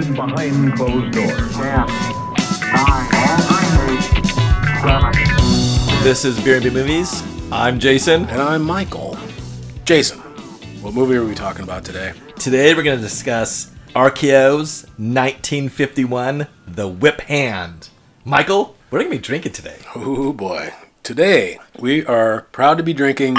hidden behind closed doors. Ten, nine, eight, seven, This is Beer and B Movies. I'm Jason. And I'm Michael. Jason, what movie are we talking about today? Today we're going to discuss RKO's 1951 The Whip Hand. Michael, what are you going to be drinking today? Oh boy. Today, we are proud to be drinking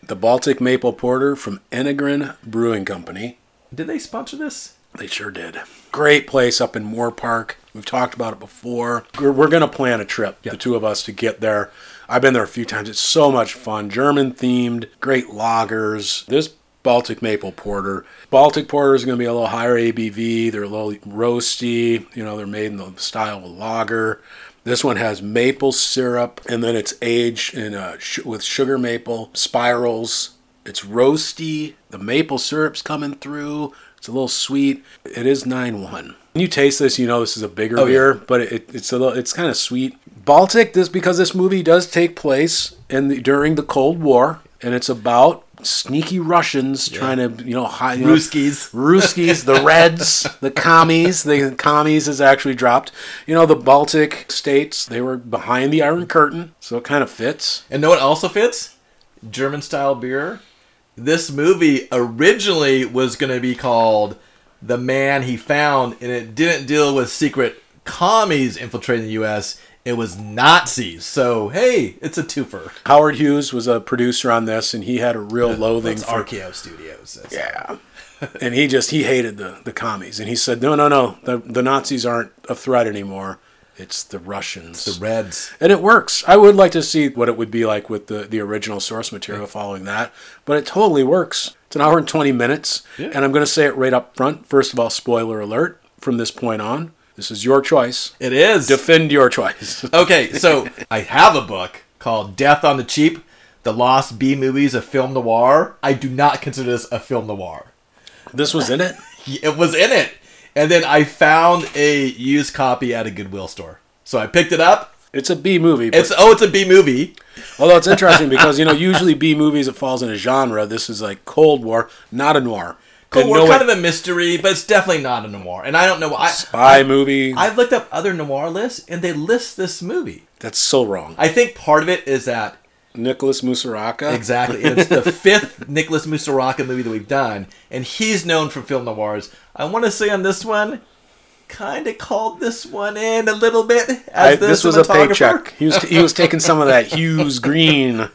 the Baltic Maple Porter from Enegren Brewing Company. Did they sponsor this? They sure did. Great place up in Moorpark. We've talked about it before. We're, we're going to plan a trip, the two of us, to get there. I've been there a few times. It's so much fun. German themed, great lagers. This Baltic Maple Porter. Baltic Porter is going to be a little higher ABV. They're a little roasty. You know, they're made in the style of a lager. This one has maple syrup, and then it's aged in uh, sh- with sugar maple spirals. It's roasty. The maple syrup's coming through. It's a little sweet. It is nine one. When you taste this, you know this is a bigger Oh, yeah. beer, but it, it's a little, it's kind of sweet. Baltic, this because this movie does take place in the, during the Cold War, and it's about sneaky Russians trying to you know hide you know, Ruskies. Ruskies, the Reds, the commies. The commies is actually dropped. You know, the Baltic states, they were behind the Iron Curtain, so it kind of fits. And know what also fits? German style beer. This movie originally was going to be called The Man He Found, and it didn't deal with secret commies infiltrating the U.S., it was Nazis. So, hey, it's a twofer. Howard Hughes was a producer on this, and he had a real loathing for. RKO Studios. Yeah. and he just, he hated the, the commies. And he said, no, no, no, the, the Nazis aren't a threat anymore. It's the Russians. The Reds. and it works. I would like to see what it would be like with the, the original source material following that, but it totally works. It's an hour and 20 minutes, Yeah. and I'm going to say it right up front. First of all, spoiler alert from this point on. This is your choice. It is. Defend your choice. Okay, so I have a book called Death on the Cheap The Lost B Movies of Film Noir. I do not consider this a film noir. this was in it? It was in it. And then I found a used copy at a Goodwill store. So I picked it up. It's a B movie. It's oh, it's a B movie. although it's interesting because, you know, usually B movies, it falls in a genre. This is like Cold War, not a noir. Cold War, no kind way- of a mystery, but it's definitely not a noir. And I don't know why. spy movie. I've looked up other noir lists, and they list this movie. That's so wrong. I think part of it is that Nicholas Musuraca. Exactly. It's the fifth Nicholas Musuraca movie that we've done, and he's known for film noirs. I want to say on this one, kind of called this one in a little bit. As I, this was a paycheck. He was he was taking some of that Hughes Green.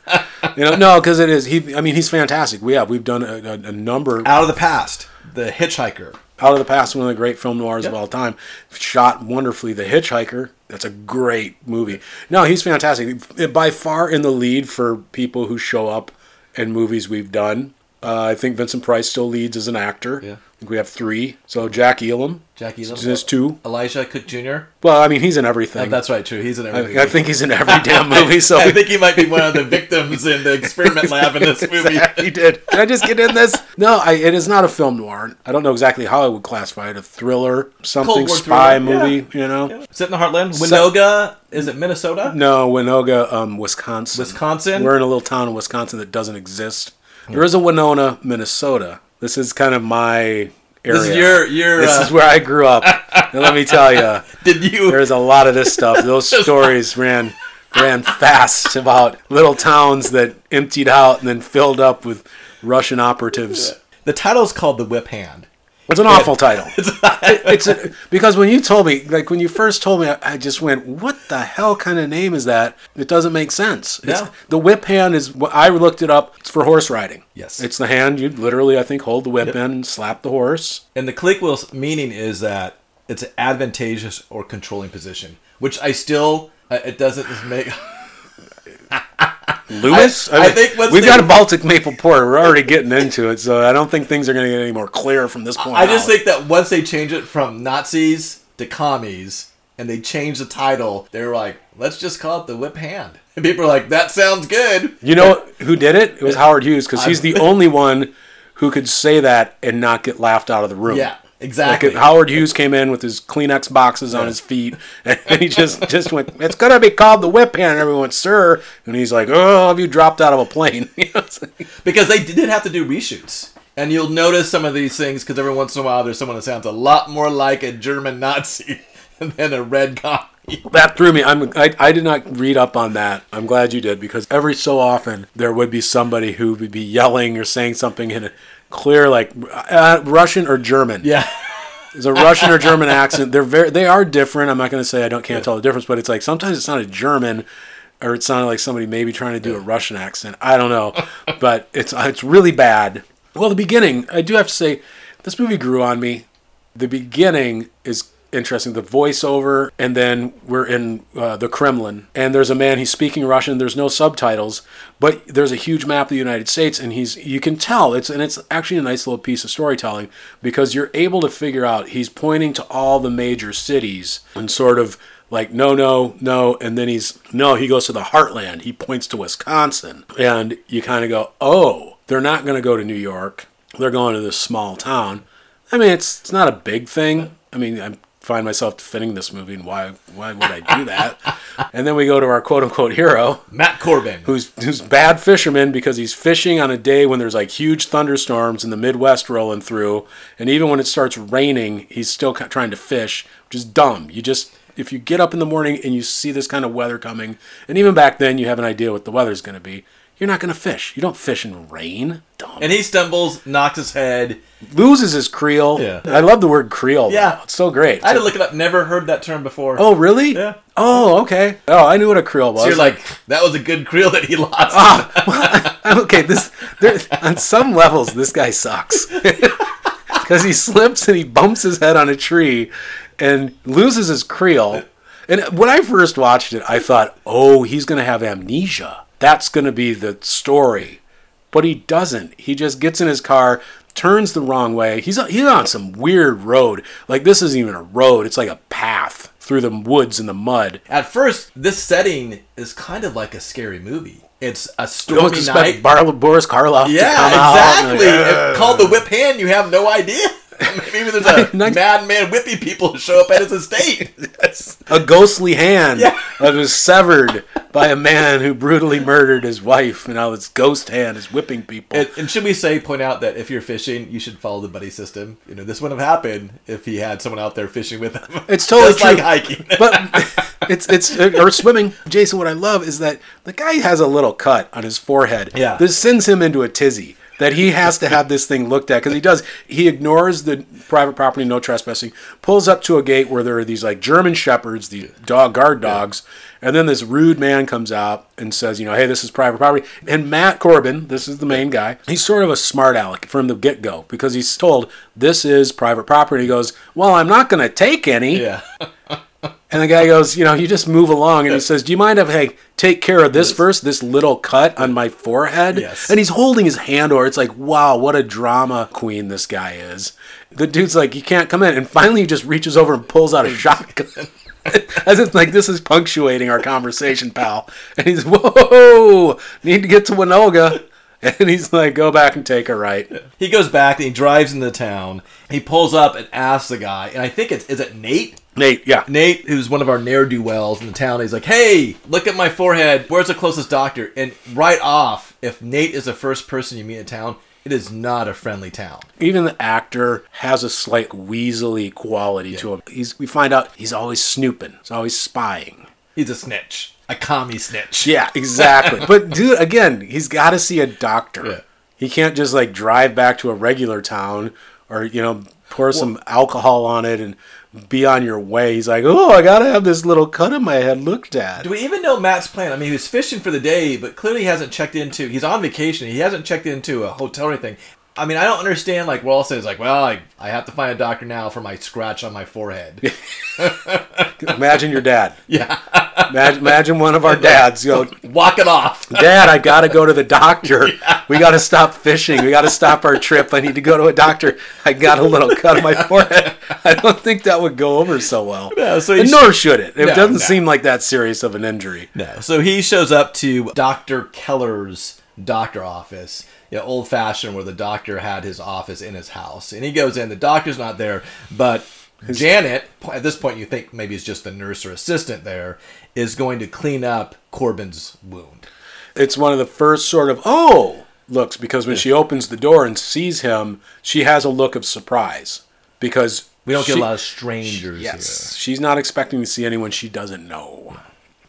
You know, no, because it is. He, I mean, he's fantastic. We have we've done a, a, a number Out of the past, The Hitchhiker. Out of the past. One of the great film noirs of all time. Shot wonderfully. The Hitchhiker. That's a great movie. No, he's fantastic. By far in the lead for people who show up in movies we've done. Uh, I think Vincent Price still leads as an actor. Yeah. Think we have three. So Jack Elam. Jackie Elam. There's two. Elisha Cook Jr. Well, I mean, he's in everything. That's right, true. He's in everything. I, I think he's in every damn movie. So I think he might be one of the victims in the experiment lab in this movie. he did. Can I just get in this? No, I, it is not a film noir. I don't know exactly how I would classify it. A thriller, something spy thriller, movie. You know? Set in the heartland. Winoga, is it Minnesota? No, Winoga, um, Wisconsin. Wisconsin? We're in a little town in Wisconsin that doesn't exist. There is a Winona, Minnesota. This is kind of my area. This is your your. This uh, is where I grew up. and let me tell you, did you? there's a lot of this stuff. Those stories ran ran fast about little towns that emptied out and then filled up with Russian operatives. The title's called The Whip Hand. It's an awful title. It- it's a, because when you told me, like when you first told me, I, I just went, "What the hell kind of name is that?" It doesn't make sense. It's, No. The whip hand is. what I looked it up. It's for horse riding. Yes. It's the hand you literally, I think, hold the whip in and slap the horse. And the click wheel's meaning is that it's an advantageous or controlling position, which I still it doesn't make. Lewis. I think we've got a Baltic maple porter. We're already getting into it, so I don't think things are going to get any more clear from this point. I just think that once they change it from Nazis to commies and they change the title, they were like, let's just call it the Whip Hand. And people are like, that sounds good. You know who did it? It was Howard Hughes because he's the only one who could say that and not get laughed out of the room. Yeah, exactly. if Howard Hughes came in with his Kleenex boxes on his feet, and he just just went, "It's gonna be called the whip hand." And everyone, went, "Sir," and he's like, "Oh, have you dropped out of a plane?" You know, like- because they did have to do reshoots. And you'll notice some of these things because every once in a while there's someone that sounds a lot more like a German Nazi than a red commie. That threw me. I'm, I, I did not read up on that. I'm glad you did because every so often there would be somebody who would be yelling or saying something in a clear, like uh, Russian or German. Yeah. It's a Russian or German accent. They're very, they are different. I'm not going to say I don't can't tell the difference, but it's like sometimes it sounded German, or it sounded like somebody maybe trying to do a Russian accent. I don't know, but it's it's really bad. Well, the beginning, I do have to say, this movie grew on me. The beginning is interesting. The voiceover, and then we're in uh, the Kremlin, and there's a man. He's speaking Russian. There's no subtitles, but there's a huge map of the United States, and he's you can tell it's and it's actually a nice little piece of storytelling because you're able to figure out he's pointing to all the major cities and sort of like no no no and then he's no he goes to the heartland he points to wisconsin and you kind of go oh they're not going to go to new york they're going to this small town i mean it's it's not a big thing i mean i find myself defending this movie and why why would i do that and then we go to our quote unquote hero Matt Corbin. who's who's bad fisherman because he's fishing on a day when there's like huge thunderstorms in the Midwest rolling through, and even when it starts raining, he's still trying to fish, which is dumb. You just if you get up in the morning and you see this kind of weather coming, and even back then you have an idea what the weather's going to be, you're not going to fish. You don't fish in rain. Dumb. and he stumbles, knocks his head. loses his creel. Yeah. I love the word creel. Yeah. though. it's so great. I had to look it up. Never heard that term before. oh, really? Yeah. Oh, okay. Oh, I knew what a Creole was. So you're like, that was a good creel that he lost. Ah, okay, this there, on some levels this guy sucks because he slips and he bumps his head on a tree and loses his creel. And when I first watched it, I thought, "Oh, he's going to have amnesia. That's going to be the story." But he doesn't. He just gets in his car, turns the wrong way. He's he's on some weird road. Like this isn't even a road; it's like a path through the woods and the mud. At first, this setting is kind of like a scary movie. It's a story. Don't stormy expect night. Bar- Boris Karloff to yeah, exactly. Like, called the whip hand, you have no idea. Maybe there's a madman whippy people who show up at his estate. a ghostly hand Yeah. that was severed by a man who brutally murdered his wife, and now this ghost hand is whipping people. And, and should we say, point out that if you're fishing, you should follow the buddy system. You know, this wouldn't have happened if he had someone out there fishing with him. It's totally Just like true. hiking. but it's it's or swimming. Jason, what I love is that the guy has a little cut on his forehead. Yeah. this sends him into a tizzy. That he has to have this thing looked at because he does. He ignores the private property, no trespassing. Pulls up to a gate where there are these like German shepherds, the dog guard dogs, and then this rude man comes out and says, you know, hey, this is private property. And Matt Corbin, this is the main guy. He's sort of a smart aleck from the get go because he's told this is private property. He goes, well, I'm not going to take any. yeah. And the guy goes, you know, you just move along, and he says, "Do you mind if I take care of this first? This little cut on my forehead." Yes. And he's holding his hand over. It's like, wow, what a drama queen this guy is. The dude's like, you can't come in, and finally he just reaches over and pulls out a shotgun. As if like this is punctuating our conversation, pal. And he's whoa, need to get to Winoga. And he's like, go back and take a right. He goes back and he drives into town. He pulls up and asks the guy, and I think it's is it Nate? Nate, yeah. Nate, who's one of our ne'er do wells in the town, he's like, "Hey, look at my forehead. Where's the closest doctor?" And right off, if Nate is the first person you meet in town, it is not a friendly town. even the actor has a slight weaselly quality to him. He's we find out he's always snooping. He's always spying. He's a snitch, a commie snitch. Yeah, exactly. but dude, again, he's got to see a doctor. Yeah. He can't just like drive back to a regular town or you know pour some alcohol on it and be on your way. He's like, oh, I gotta have this little cut in my head looked at. Do we even know Matt's plan? I mean, he was fishing for the day, but clearly he hasn't checked into. He's on vacation. He hasn't checked into a hotel or anything. I mean, I don't understand. Like Wallace is like, well, I, I have to find a doctor now for my scratch on my forehead. Imagine your dad. yeah, Imagine, imagine one of our dads go, walk it off. Dad, I gotta go to the doctor. We gotta stop fishing. We gotta stop our trip. I need to go to a doctor. I got a little cut on my forehead. I don't think that would go over so well. No, so and nor should it. It No, doesn't no. seem like that serious of an injury. No. So he shows up to Dr. Keller's doctor office, you know, old fashioned, where the doctor had his office in his house. And he goes in, the doctor's not there, but Janet, at this point, you think maybe it's just the nurse or assistant there, is going to clean up Corbin's wound. It's one of the first sort of oh, looks because when she opens the door and sees him, she has a look of surprise because We don't get she- a lot of strangers Yes, she's not expecting to see anyone she doesn't know.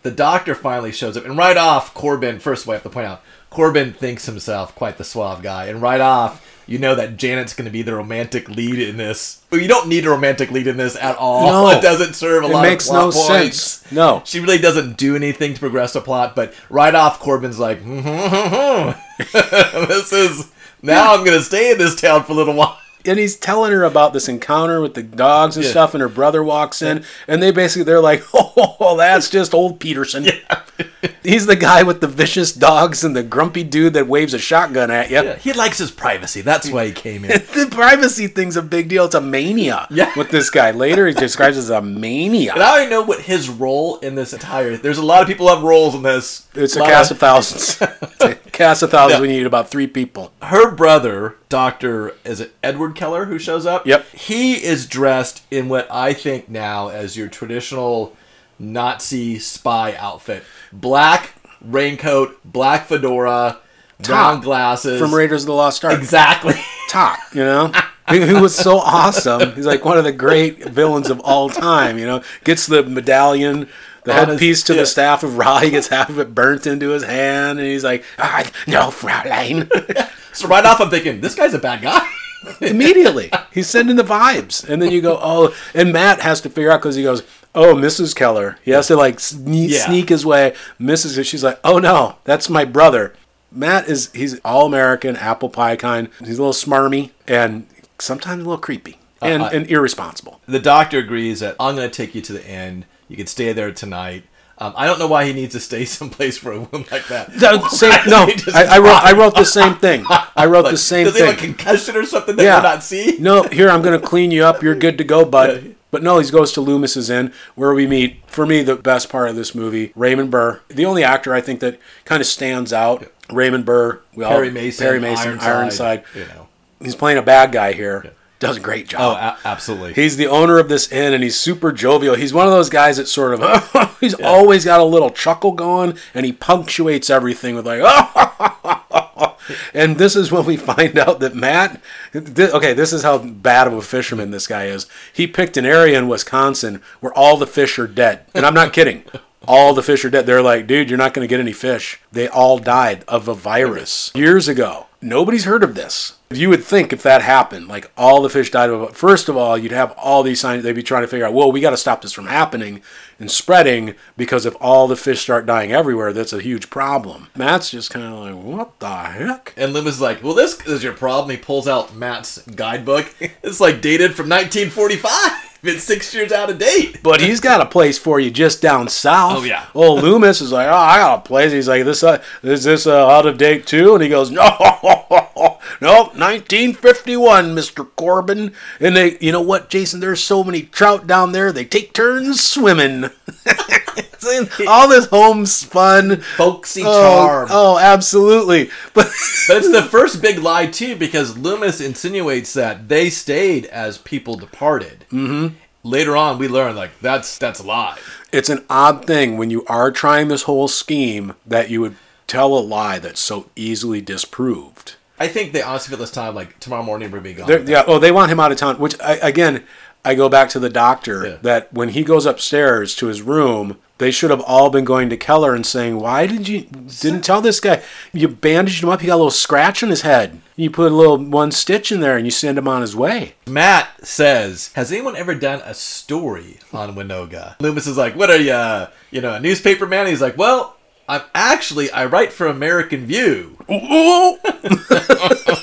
The doctor finally shows up, and right off, Corbin. First, I have to point out, Corbin thinks himself quite the suave guy, and right off, you know that Janet's going to be the romantic lead in this. Well, you don't need a romantic lead in this at all. No. it doesn't serve a It lot makes of plot no points. sense. No. She really doesn't do anything to progress the plot, but right off, Corbin's like, hmm, hmm, hmm, "This is now. I'm going to stay in this town for a little while." And he's telling her about this encounter with the dogs and Yeah. stuff and her brother walks in and they basically they're like oh that's just old peterson he's the guy with the vicious dogs and the grumpy dude that waves a shotgun at you Yeah, he likes his privacy. That's why he came in. the privacy thing's a big deal it's a mania Yeah. with this guy later he describes as a mania And I don't know what his role in this entire. There's a lot of people have roles in this. it's a Lot cast of thousands it's a cast of thousands we need about three people Her brother, Doctor, is it Edward Keller who shows up? Yep. He is dressed in what I think now as your traditional Nazi spy outfit: black raincoat, black fedora, Top glasses. from raiders of the lost ark Exactly. top, you know? Who who was so awesome. He's like one of the great villains of all time, you know? Gets the medallion, the On his- headpiece to yeah. the staff of Ra. He gets half of it burnt into his hand, and he's like, ah, no, Fraulein. so right off, I'm thinking this guy's a bad guy. Immediately. He's sending the vibes. And then you go, oh, and Matt has to figure out because he goes, oh, Mrs. Keller. He has to like sne- Yeah. sneak his way. Mrs. She's like, oh no, that's my brother. Matt is, he's all American, apple pie kind. He's a little smarmy and sometimes a little creepy and, Uh, I- and irresponsible. the doctor agrees that I'm going to take you to the end. You can stay there tonight. Um, I don't know why he needs to stay someplace for a woman like that. Same, no, doesn't he just I, I wrote. I wrote the same thing. I wrote Like, the same Does he have a thing. concussion or something that Yeah. we're not seeing? No, here I'm going to clean you up. You're good to go, bud. Yeah. But no, he goes to Loomis's Inn, where we meet. For me, the best part of this movie, Raymond Burr, the only actor I think that kind of stands out. Raymond Burr, we all- Perry Mason, Perry Mason, Ironside, Ironside. you know. He's playing a bad guy here. Does a great Oh, job. a- absolutely. He's the owner of this inn and he's super jovial. He's one of those guys that sort of, he's always got a little chuckle going and he punctuates everything with like, oh. and this is when we find out that Matt, th- okay, this is how bad of a fisherman this guy is. He picked an area in Wisconsin where all the fish are dead. And I'm not kidding. All the fish are dead. They're like, dude, you're not going to get any fish. They all died of a virus years ago. Nobody's heard of this. You would think if that happened, like all the fish died of. First of all, you'd have all these signs. They'd be trying to figure out, well, we got to stop this from happening and spreading because if all the fish start dying everywhere, that's a huge problem. Matt's just kind of like, what the heck? and Lim is like, well, this is your problem. He pulls out Matt's guidebook. It's like dated from 1945. It's six years out of date. But he's got a place for you just down south. Oh, yeah. Old Loomis is like, oh, I got a place. He's like, this uh, is this uh, out of date too? And he goes, no, no, 1951, Mister Corbin. And they, you know what, Jason? There's so many trout down there. They take turns swimming. All this homespun. Folksy Oh, charm. oh, absolutely. But But it's the first big lie too, because Loomis insinuates that they stayed as people departed. Mm-hmm. Later on, we learn like that's that's a lie. it's an odd thing when you are trying this whole scheme that you would tell a lie that's so easily disproved. I think they honestly feel this time like tomorrow morning we're gonna be gone. They're- yeah. Oh, they want him out of town. Which I, again, I go back to the doctor Yeah. that when he goes upstairs to his room, they should have all been going to Keller and saying, "Why did you didn't tell this guy? You bandaged him up. He got a little scratch on his head. You put a little one stitch in there, and you send him on his way." Matt says, "Has anyone ever done a story on Winoga?" Loomis is like, "What are you, uh, you know, a newspaper man?" He's like, "Well, I'm actually I write for American View."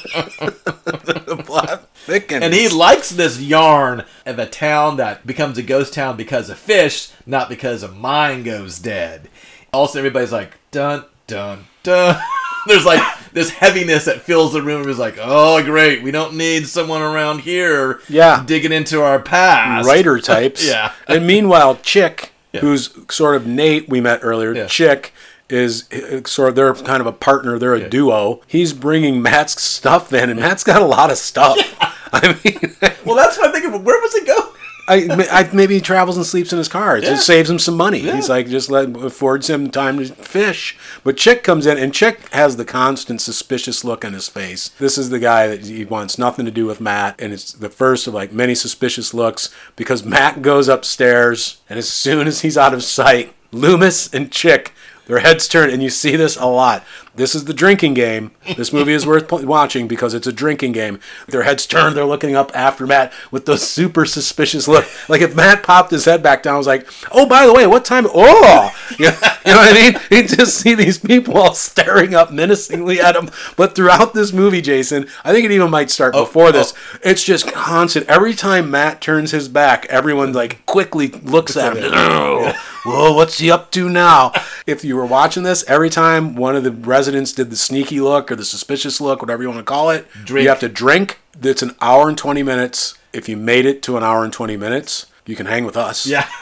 the plot thickens. And he likes this yarn of a town that becomes a ghost town because of fish, not because a mine goes dead. Also, everybody's like, dun, dun, dun. There's like this heaviness that fills the room. It's like, oh, great. We don't need someone around here Yeah. digging into our past. writer types. Yeah. And meanwhile, Chick, who's sort of Nate we met earlier, Yeah. Chick is sort of they're kind of a partner. They're a Yeah. duo. He's bringing Matt's stuff in, and Matt's got a lot of stuff. Yeah. I mean, Well, that's what I'm thinking. Where was it go? I, I, maybe he travels and sleeps in his car. It Yeah. just saves him some money. Yeah. He's like just let, affords him time to fish. But Chick comes in, and Chick has the constant suspicious look on his face. This is the guy that he wants nothing to do with Matt, and it's the first of like many suspicious looks because Matt goes upstairs, and as soon as he's out of sight, Loomis and Chick. Their heads turn, and you see this a lot. This is the drinking game. This movie is worth watching because it's a drinking game. Their heads turn, they're looking up after Matt with those super suspicious look. Like if Matt popped his head back down, I was like, "Oh, by the way, what time?" Oh, you know, you know what I mean? You just see these people all staring up menacingly at him. But throughout this movie, Jason, I think it even might start oh, before oh. this. It's just constant. Every time Matt turns his back, everyone like quickly looks at him. Oh, whoa, what's he up to now? If you were watching this, every time one of the residents did the sneaky look or the suspicious look, whatever you want to call it, Drink. you have to drink. It's an hour and 20 minutes. If you made it to an hour and 20 minutes, you can hang with us. Yeah.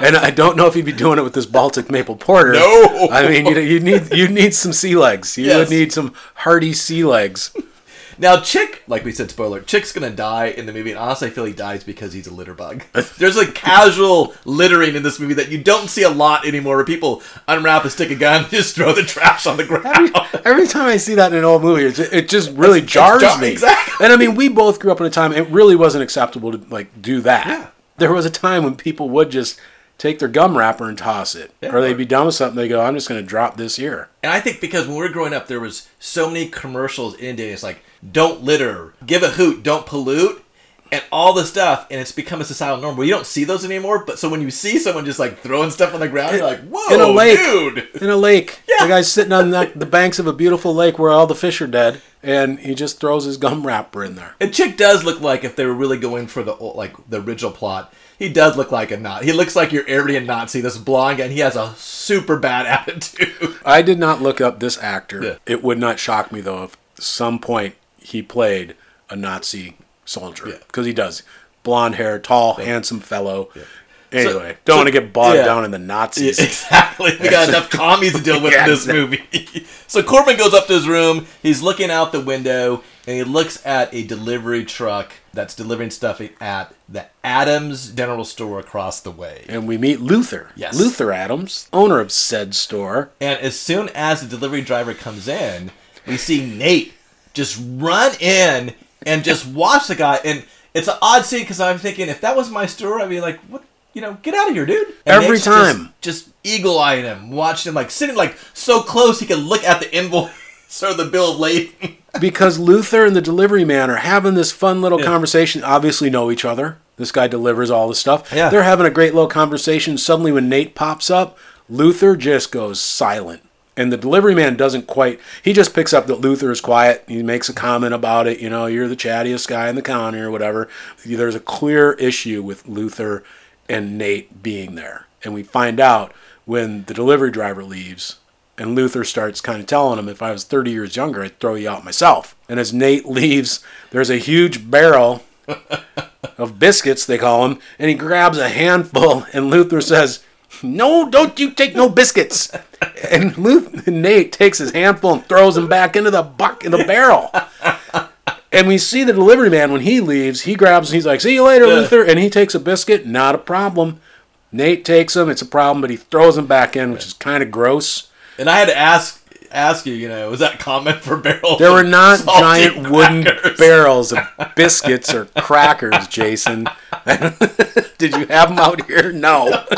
And I don't know if you'd be doing it with this Baltic maple porter. No. I mean, you you need you need some sea legs. You Yes. would need some hearty sea legs. Now, Chick, like we said, spoiler, Chick's gonna die in the movie, and honestly, I feel he dies because he's a litter bug. There's a casual littering in this movie that you don't see a lot anymore, where people unwrap a stick of gum, and just throw the trash on the ground. Every time I see that in an old movie, it just, it just really It's- it's jars jar- me. exactly. And I mean, we both grew up in a time it really wasn't acceptable to like do that. Yeah. There was a time when people would just take their gum wrapper and toss it, Yeah. or they'd be done with something. They go, "I'm just going to drop this here." And I think because when we were growing up, there was so many commercials inundating us like, "Don't litter, give a hoot, don't pollute," and all the stuff, and it's become a societal norm. Well, you don't see those anymore. But so when you see someone just like throwing stuff on the ground, you're like, "Whoa, in a lake, dude!" in a lake. Yeah. The guy's sitting on the, the banks of a beautiful lake where all the fish are dead, and he just throws his gum wrapper in there. And Chick does look like if they were really going for the old- like the original plot, he does look like a Nazi. He looks like your Aryan Nazi, this blonde guy, and he has a super bad attitude. I did not look up this actor. Yeah. It would not shock me though if some point he played a Nazi soldier Yeah. because he does. Blonde hair, tall, handsome fellow. Anyway, So- don't so- want to get bogged yeah. down in the Nazis. exactly. We got enough commies to deal with Yeah, in this movie. so Corbin goes up to his room. He's looking out the window and he looks at a delivery truck that's delivering stuff at the Adams General Store across the way. And we meet Luther. Yes. Luther Adams, owner of said store. And as soon as the delivery driver comes in, we see Nate just run in and just watch the guy. And it's an odd scene because I'm thinking if that was my store, I'd be like, what? You know, get out of here, dude. And Every time. Just, just eagle eyeing him, watching him, like sitting like so close he could look at the invoice or the bill of lading. because Luther and the delivery man are having this fun little Yeah. conversation. Obviously, know each other. This guy delivers all the stuff. Yeah. They're having a great little conversation. Suddenly, when Nate pops up, Luther just goes silent. And the delivery man doesn't quite. He just picks up that Luther is quiet. He makes a comment about it. You know, you're the chattiest guy in the county or whatever. There's a clear issue with Luther and Nate being there. And we find out when the delivery driver leaves and Luther starts kind of telling him, if I was 30 years younger, I'd throw you out myself. And as Nate leaves, there's a huge barrel of biscuits, they call them, and he grabs a handful, and Luther says, No, don't you take no biscuits. And Luther, Nate takes his handful and throws them back into the buck in the barrel. And we see the delivery man when he leaves, he grabs, he's like, See you later, Yeah. Luther. And he takes a biscuit, not a problem. Nate takes them, it's a problem, but he throws them back in, which is kind of gross. And I had to ask ask you, you know, was that comment for barrels? There were not giant wooden crackers? barrels of biscuits or crackers, Jason. Did you have them out here? No.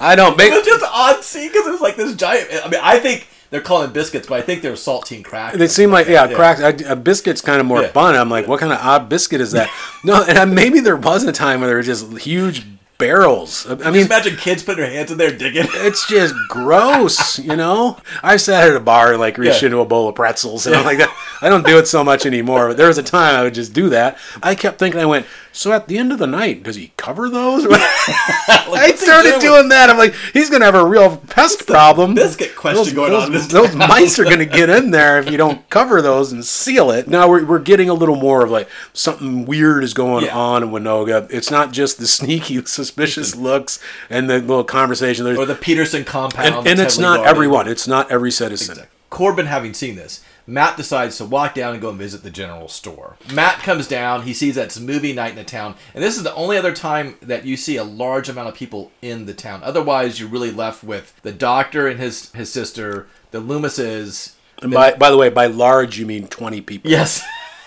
I don't It was just odd scene because it was like this giant. I mean, I think they're calling it biscuits, but I think they're saltine crackers. They seem like yeah, crack. A, biscuit's kind of more Yeah. fun. I'm like, what kind of odd biscuit is that? No, and maybe there was a time where there were just huge barrels. I mean, Just imagine kids putting their hands in there digging. it's just gross, you know. I sat at a bar and like reached Yeah. into a bowl of pretzels and I'm like that. I don't do it so much anymore, but there was a time I would just do that. I kept thinking, I went, so at the end of the night, does he cover those? I started doing? doing that. I'm like, he's gonna have a real pest problem. biscuit question those, going those, on Those mice are gonna get in there if you don't cover those and seal it. Now we're, we're getting a little more of like something weird is going Yeah. on in Winoga. It's not just the sneaky, suspicious looks and the little conversation. There's or the Peterson compound. and, and it's not everyone. It's not every citizen. Corbin having seen this, Matt decides to walk down and go and visit the general store. Matt comes down, he sees that it's movie night in the town, and this is the only other time that you see a large amount of people in the town. Otherwise, you're really left with the doctor and his his sister, the Loomises. And by, by the way, by large, you mean 20 people. Yes.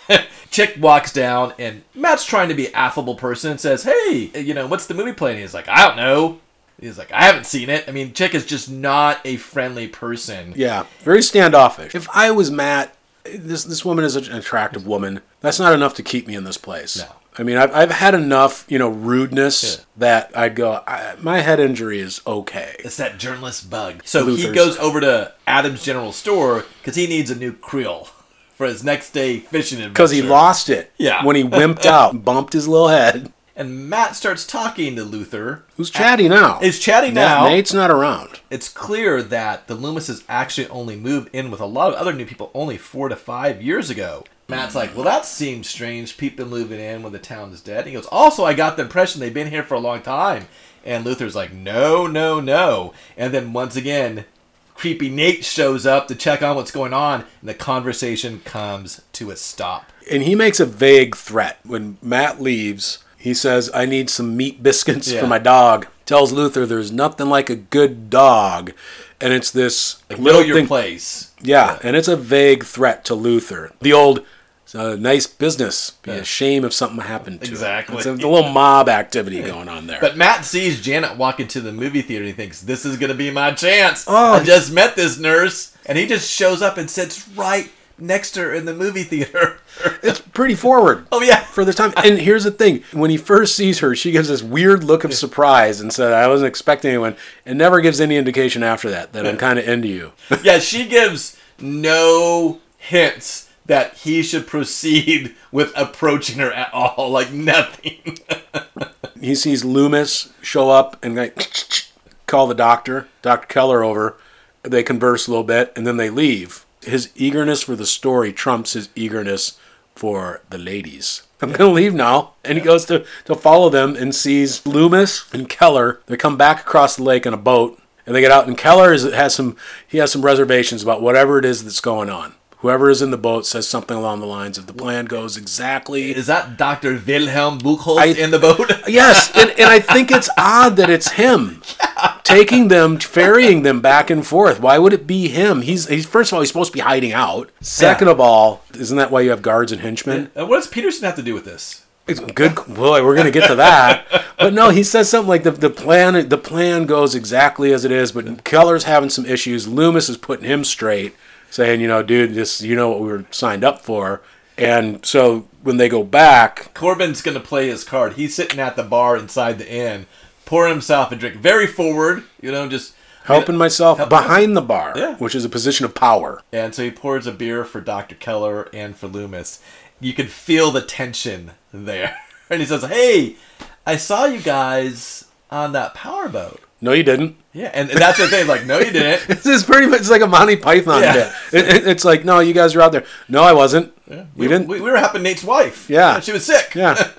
Chick walks down, and Matt's trying to be affable person and says, Hey, you know, what's the movie playing? He's like, I don't know. He's like, I haven't seen it. I mean, Chick is just not a friendly person. Yeah, very standoffish. If I was Matt, this this woman is an attractive woman. That's not enough to keep me in this place. No. I mean, I've, I've had enough, you know, rudeness Yeah. that I'd go. I, my head injury is okay. It's that journalist bug. So he goes over to Adam's General Store because he needs a new creel for his next day fishing adventure. Because he lost it. Yeah. When he wimped out, and bumped his little head. And Matt starts talking to Luther. Who's chatty now? Is chatty now. Nate's not around. It's clear that the Loomises actually only moved in with a lot of other new people only four to five years ago. Matt's like, well, that seems strange. People moving in when the town is dead. And he goes, also, I got the impression they've been here for a long time. And Luther's like, no, no, no. And then once again, creepy Nate shows up to check on what's going on, and the conversation comes to a stop. And he makes a vague threat. When Matt leaves, he says, I need some meat biscuits Yeah. for my dog. Tells Luther there's nothing like a good dog. And it's this Like, little know your thing. place. Yeah, and it's a vague threat to Luther. The old, a nice business. Be Yeah. a shame if something happened to it. Exactly. It's a, little mob activity going on there. But Matt sees Janet walk into the movie theater and he thinks, this is going to be my chance. Oh. I just met this nurse. And he just shows up and sits right next to her in the movie theater. it's pretty forward. oh, yeah. for the time. And here's the thing: when he first sees her, she gives this weird look of surprise and said, "I wasn't expecting anyone," and never gives any indication after that that I'm kind of into you. Yeah, she gives no hints that he should proceed with approaching her at all. Like nothing. he sees Loomis show up and like call the doctor, Doctor Keller, over. They converse a little bit, and then they leave. His eagerness for the story trumps his eagerness for the ladies. I'm gonna leave now, and he goes to to follow them and sees Loomis and Keller. They come back across the lake in a boat, and they get out. And Keller is, has some he has some reservations about whatever it is that's going on. Whoever is in the boat says something along the lines of the plan goes exactly Is that Dr. Wilhelm Buchholz I- in the boat? Yes, and, and I think it's odd that it's him taking them, ferrying them back and forth. Why would it be him? He's, he's first of all, he's supposed to be hiding out. Second Yeah. of all, isn't that why you have guards and henchmen? And what does Peterson have to do with this? It's good. Boy, we're gonna get to that. But no, he says something like the the plan the plan goes exactly as it is. But Keller's having some issues. Loomis is putting him straight, saying, you know, dude, this you know what we were signed up for. And so when they go back, Corbin's going to play his card. He's sitting at the bar inside the inn, pouring himself a drink. Very forward, you know, just helping myself behind the bar, Yeah. which is a position of power. And so he pours a beer for Dr. Keller and for Loomis. You can feel the tension there. And he says, Hey, I saw you guys on that powerboat. No, you didn't. Yeah, and, and that's the thing. Like, no, you didn't. This is pretty much like a Monty Python Yeah. bit. It, it- it's like, no, you guys were out there. No, I wasn't. We, You didn't. We, we were helping Nate's wife. Yeah. she was sick. yeah.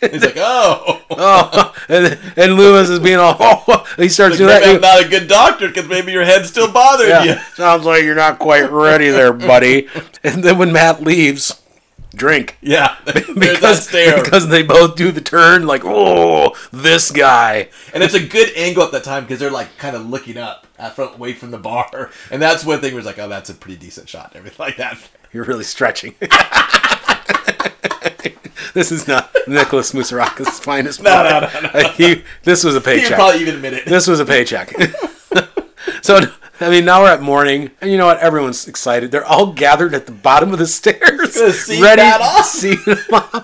He's like, Oh, oh, and, and Loomis is being all. Oh, he starts like, doing maybe that. I'm not a good doctor because maybe your head's still bothering you. Sounds like you're not quite ready there, buddy. and then when Matt leaves, drink. Yeah, Because, because they both do the turn, like, oh, this guy. And it's a good angle at that time because they're like kind of looking up at front, away from the bar, and that's one thing where it's like, oh, that's a pretty decent shot, and everything like that. You're really stretching. this is not Nicholas Musuraca's finest. No, no, moment. no, no. He, this was a You paycheck. probably even admit it. This was a paycheck. so, I mean, now we're at morning, and you know what? Everyone's excited. They're all gathered at the bottom of the stairs, ready to see him.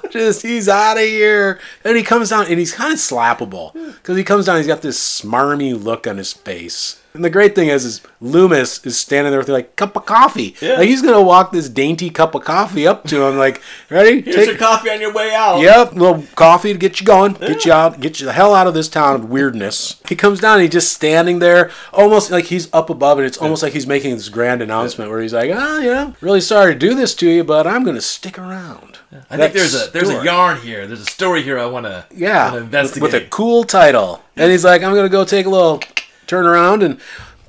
Just he's out of here, and he comes down, and he's kind of slappable because he comes down. He's got this smarmy look on his face. And the great thing is, is Loomis is standing there with like cup of coffee. Yeah. Like he's gonna walk this dainty cup of coffee up to him, like, ready? Here's your coffee on your way out. Yep, little coffee to get you going, get you out, get you the hell out of this town of weirdness. He comes down, and he's just standing there, almost like he's up above, and it's almost like he's making this grand announcement where he's like, "Oh, yeah, really sorry to do this to you, but I'm going to stick around." I think there's a there's a yarn here. There's a story here I want to yeah, with, investigate. with a cool title, and he's like, "I'm going to go take a little turn around and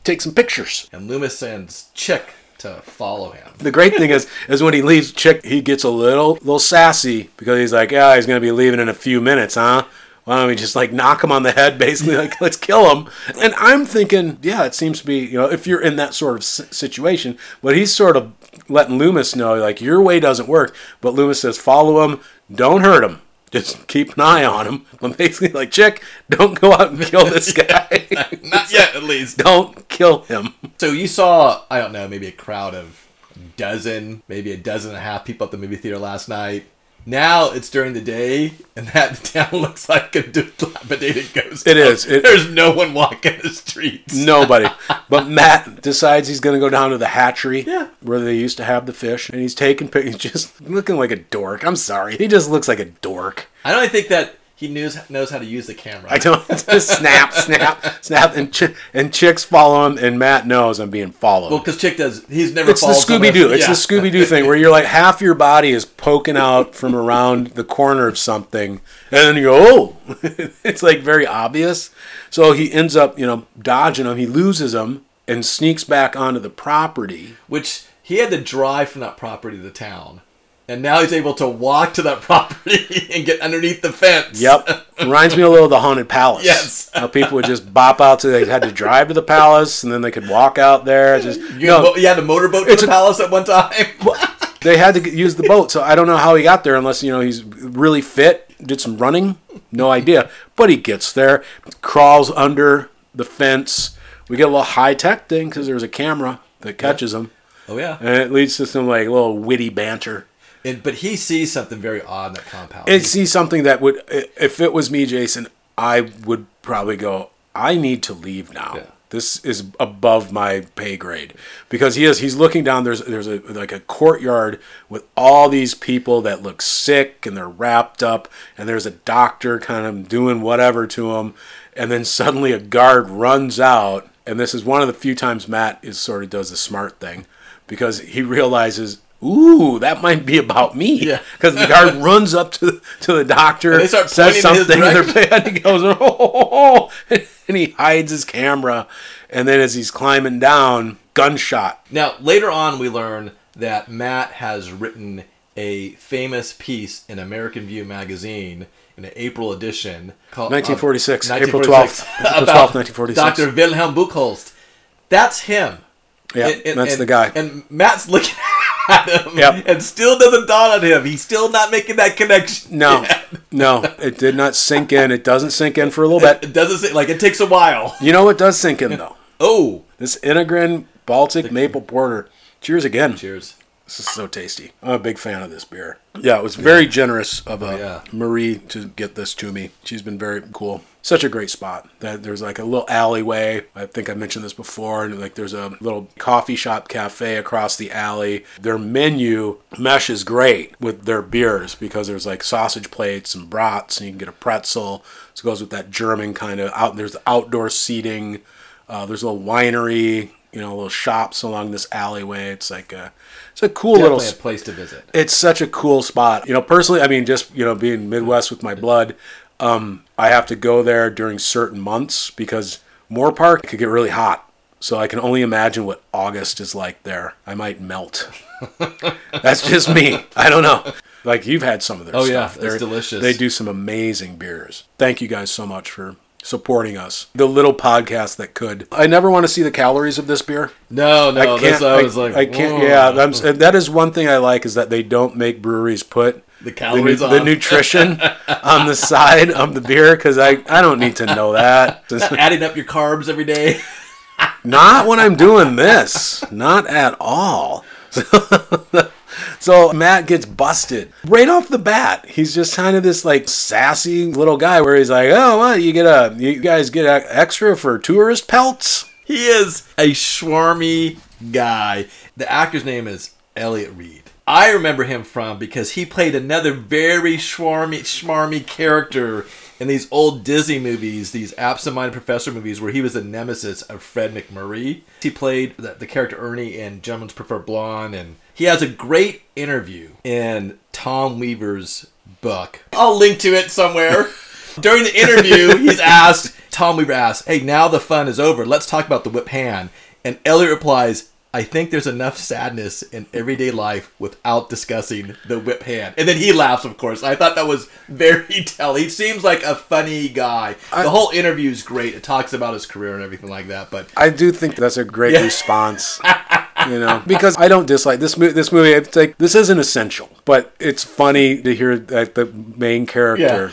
take some pictures." and Loomis sends Chick to follow him. The great thing is, is when he leaves, Chick he gets a little, little sassy because he's like, yeah, he's gonna be leaving in a few minutes, huh? Why don't we just like knock him on the head, basically, like let's kill him? And I'm thinking, yeah, it seems to be, you know, if you're in that sort of s- situation, but he's sort of letting Loomis know, like your way doesn't work. But Loomis says, follow him, don't hurt him. Just keep an eye on him. But basically, like, Chick, don't go out and kill this guy. Not yet, at least. don't kill him. So you saw, I don't know, maybe a crowd of dozen, maybe a dozen and a half people at the movie theater last night. Now it's during the day, and that town looks like a dilapidated ghost. It town. is. It- There's no one walking the streets. Nobody. But Matt decides he's going to go down to the hatchery Yeah. where they used to have the fish. And he's taking pictures, just looking like a dork. I'm sorry. He just looks like a dork. I don't think that he knows knows how to use the camera. I don't just snap, snap, snap. And, ch- and chicks follow him, and Matt knows I'm being followed. Well, because Chick does. He's never. it's the Scooby Doo. It's the. Scooby Doo thing where you're like half your body is poking out from around the corner of something, and then you go, oh, it's like very obvious. So he ends up, you know, dodging them. He loses them and sneaks back onto the property. Which he had to drive from that property to the town, and now he's able to walk to that property and get underneath the fence. Yep, reminds me a little of the haunted palace. Yes. how people would just bop out to they had to drive to the palace and then they could walk out there. Just You, no, mo- you had a motorboat to the a- palace at one time. they had to use the boat. So I don't know how he got there unless you know he's really fit, did some running, no idea. But he gets there, crawls under the fence. We get a little high tech thing because there's a camera that catches him, oh yeah. and it leads to some like little witty banter. And, but he sees something very odd in that compound. And sees something that would, if it was me, Jason, I would probably go. I need to leave now. Yeah. This is above my pay grade because he is. He's looking down. There's there's a like a courtyard with all these people that look sick and they're wrapped up, and there's a doctor kind of doing whatever to them, and then suddenly a guard runs out, and this is one of the few times Matt is sort of does the smart thing because he realizes. Ooh, that might be about me. Yeah. Because the guard runs up to to the doctor, And they start says pointing in his something, and they're and he goes, oh, and he hides his camera. And then as he's climbing down, gunshot. Now, later on, we learn that Matt has written a famous piece in American View magazine in an April edition called 1946, uh, April 12th, April about 12th, 1946. Dr. Wilhelm Buchholz. That's him. Yeah, And- and- that's and- the guy. And Matt's looking at him Yep. and still doesn't dawn on him. He's still not making that connection. no, yet. no, it did not sink in. It doesn't sink in for a little bit. It doesn't say, like, it takes a while. You know what does sink in though? Oh. This Enegren Baltic Maple Porter. Cheers again. Cheers. This is so tasty. I'm a big fan of this beer. Yeah, it was very generous of uh, yeah. Marie to get this to me. She's been very cool. Such a great spot. That there's like a little alleyway. I think I mentioned this before. And like there's a little coffee shop cafe across the alley. Their menu meshes great with their beers because there's like sausage plates and brats, and you can get a pretzel. So it goes with that German kind of out. There's outdoor seating. Uh, there's a little winery. You know, little shops along this alleyway. It's like a, it's a cool little. A place to visit. it's such a cool spot. You know, personally, I mean, just you know, being Midwest with my blood, um, I have to go there during certain months because Moorpark could get really hot. So I can only imagine what August is like there. I might melt. That's just me. I don't know. Like you've had some of their Oh, yeah, stuff. it's They're- delicious. They do some amazing beers. Thank you guys so much for supporting us. The little podcast that could. I never want to see the calories of this beer. No, no, I can't. this I was like, I can't. whoa. Yeah, that is one thing I like is that they don't make breweries put The the, calories on. the nutrition on the side of the beer because I I don't need to know that. adding up your carbs every day. Not when I'm doing this. Not at all. So Matt gets busted right off the bat. He's just kind of this like sassy little guy where he's like, "Oh, what? You get a you guys get a extra for tourist pelts?" He is a schwarmy guy. The actor's name is Elliott Reid. I remember him from because he played another very schwarmy, schmarmy character in these old Disney movies, these absent-minded professor movies, where he was the nemesis of Fred MacMurray. He played the, the character Ernie in Gentlemen's Prefer Blonde, and he has a great interview in Tom Weaver's book. I'll link to it somewhere. During the interview, he's asked, Tom Weaver asks, Hey, now the fun is over. Let's talk about the whip hand. And Elliott replies, I think there's enough sadness in everyday life without discussing the whip hand. And then he laughs, of course. I thought that was very telling. He seems like a funny guy. the whole interview is great. It talks about his career and everything like that. But I do think that's a great Yeah. response. You know, because I don't dislike this movie. This movie, it's like this isn't essential, but it's funny to hear that the main character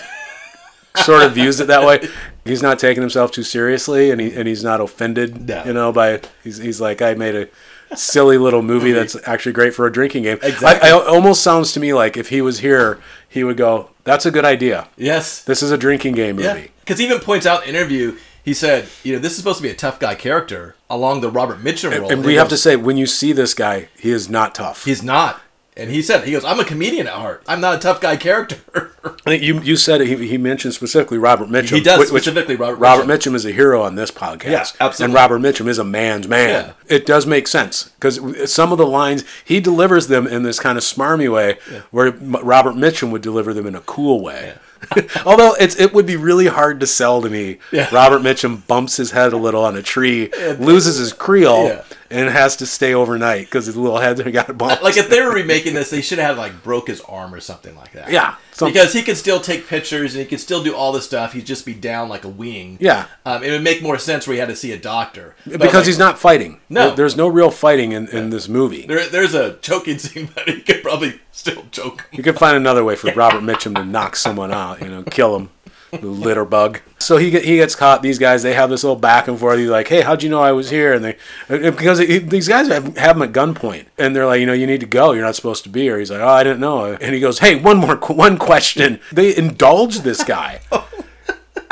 sort of views it that way. He's not taking himself too seriously, and he and he's not offended. No. You know, by he's he's like, I made a silly little movie that's actually great for a drinking game. Exactly. I, I, it almost sounds to me like if he was here, he would go, "That's a good idea. yes. This is a drinking game movie." Because he even points out in interview, he said, you know, this is supposed to be a tough guy character along the Robert Mitchum role. And he we have to say, when you see this guy, he is not tough. He's not. And he said, he goes, I'm a comedian at heart. I'm not a tough guy character. I think you you said he, he mentioned specifically Robert Mitchum. He does, which- specifically Robert Robert Mitchum. Mitchum is a hero on this podcast. Yeah, absolutely. And Robert Mitchum is a man's man. Yeah. It does make sense because some of the lines he delivers them in this kind of smarmy way, where Robert Mitchum would deliver them in a cool way. Although it's it would be really hard to sell to me. Yeah. Robert Mitchum bumps his head a little on a tree, loses his creel, Yeah. and has to stay overnight because his little head got bumped. like if they were remaking this, they should have like broke his arm or something like that. Yeah, because he could still take pictures and he could still do all this stuff. He'd just be down like a wing. Yeah. um, it would make more sense where he had to see a doctor But, because like, he's not fighting. No. There- there's no real fighting in, in this movie. There, there's a choking scene, but he could probably still choke. You could find another way for Robert Mitchum to knock someone out, you know, kill him, the litter bug. So he he gets caught. These guys they have this little back and forth. He's like, "Hey, how'd you know I was here?" And they because he, these guys have, have him at gunpoint, and they're like, "You know, you need to go. You're not supposed to be here." He's like, "Oh, I didn't know." And he goes, "Hey, one more one question." They indulge this guy. Oh,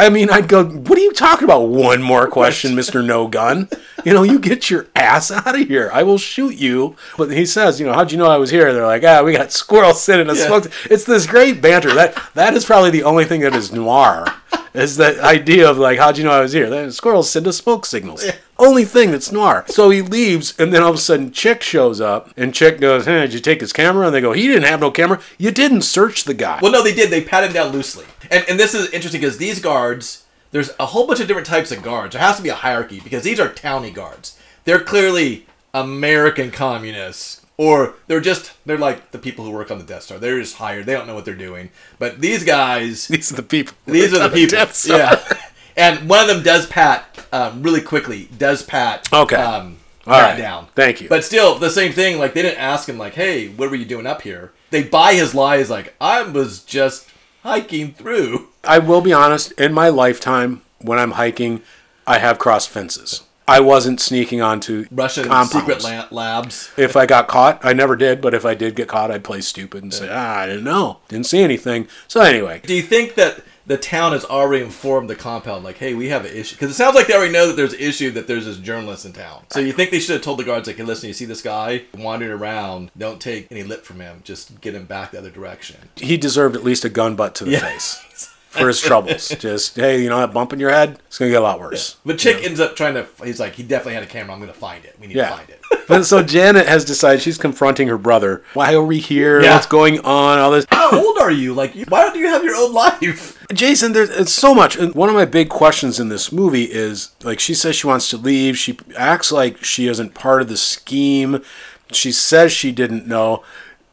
I mean, I'd go, what are you talking about? One more question, Mr. No Gun. You know, you get your ass out of here. I will shoot you. But he says, you know, how'd you know I was here? They're like, ah, we got squirrels sitting in a Yeah. smoke. It's this great banter. That That is probably the only thing that is noir, is that idea of like, how'd you know I was here? The squirrels send us smoke signals. Only thing that's noir. So he leaves, and then all of a sudden, Chick shows up, and Chick goes, hey, did you take his camera? And they go, he didn't have no camera. You didn't search the guy. Well, no, they did. They pat him down loosely, and and this is interesting because these guards, there's a whole bunch of different types of guards. There has to be a hierarchy because these are townie guards. They're clearly American communists, or they're just they're like the people who work on the Death Star. They're just hired. They don't know what they're doing. But these guys, These are the people. these are the people. Yeah, and one of them does pat um, really quickly. Does pat Okay. um, All Pat right. down. Thank you. But still, the same thing. Like they didn't ask him, like, "Hey, what were you doing up here?" They buy his lies, like, "I was just hiking through." I will be honest, in my lifetime, when I'm hiking, I have crossed fences. I wasn't sneaking onto Russian compounds. secret la- labs. If I got caught, I never did, but if I did get caught, I'd play stupid and say, ah, I didn't know. Didn't see anything. So anyway, Do you think that the town has already informed the compound, like, "Hey, we have an issue"? Because it sounds like they already know that there's an issue that there's this journalist in town. So you think they should have told the guards, like, "Hey, listen, you see this guy wandering around? Don't take any lip from him. Just get him back the other direction." he deserved at least a gun butt to the Yeah. face for his troubles. Just, hey, you know that bump in your head? It's going to get a lot worse. But Chick ends up trying to. He's like, he definitely had a camera. I'm going to find it. We need Yeah. to find it. But so Janet has decided she's confronting her brother. Why are we here? Yeah. What's going on? All this. How old are you? Like, why don't you have your own life? Jason, there's it's so much. And one of my big questions in this movie is like she says she wants to leave. She acts like she isn't part of the scheme. She says she didn't know.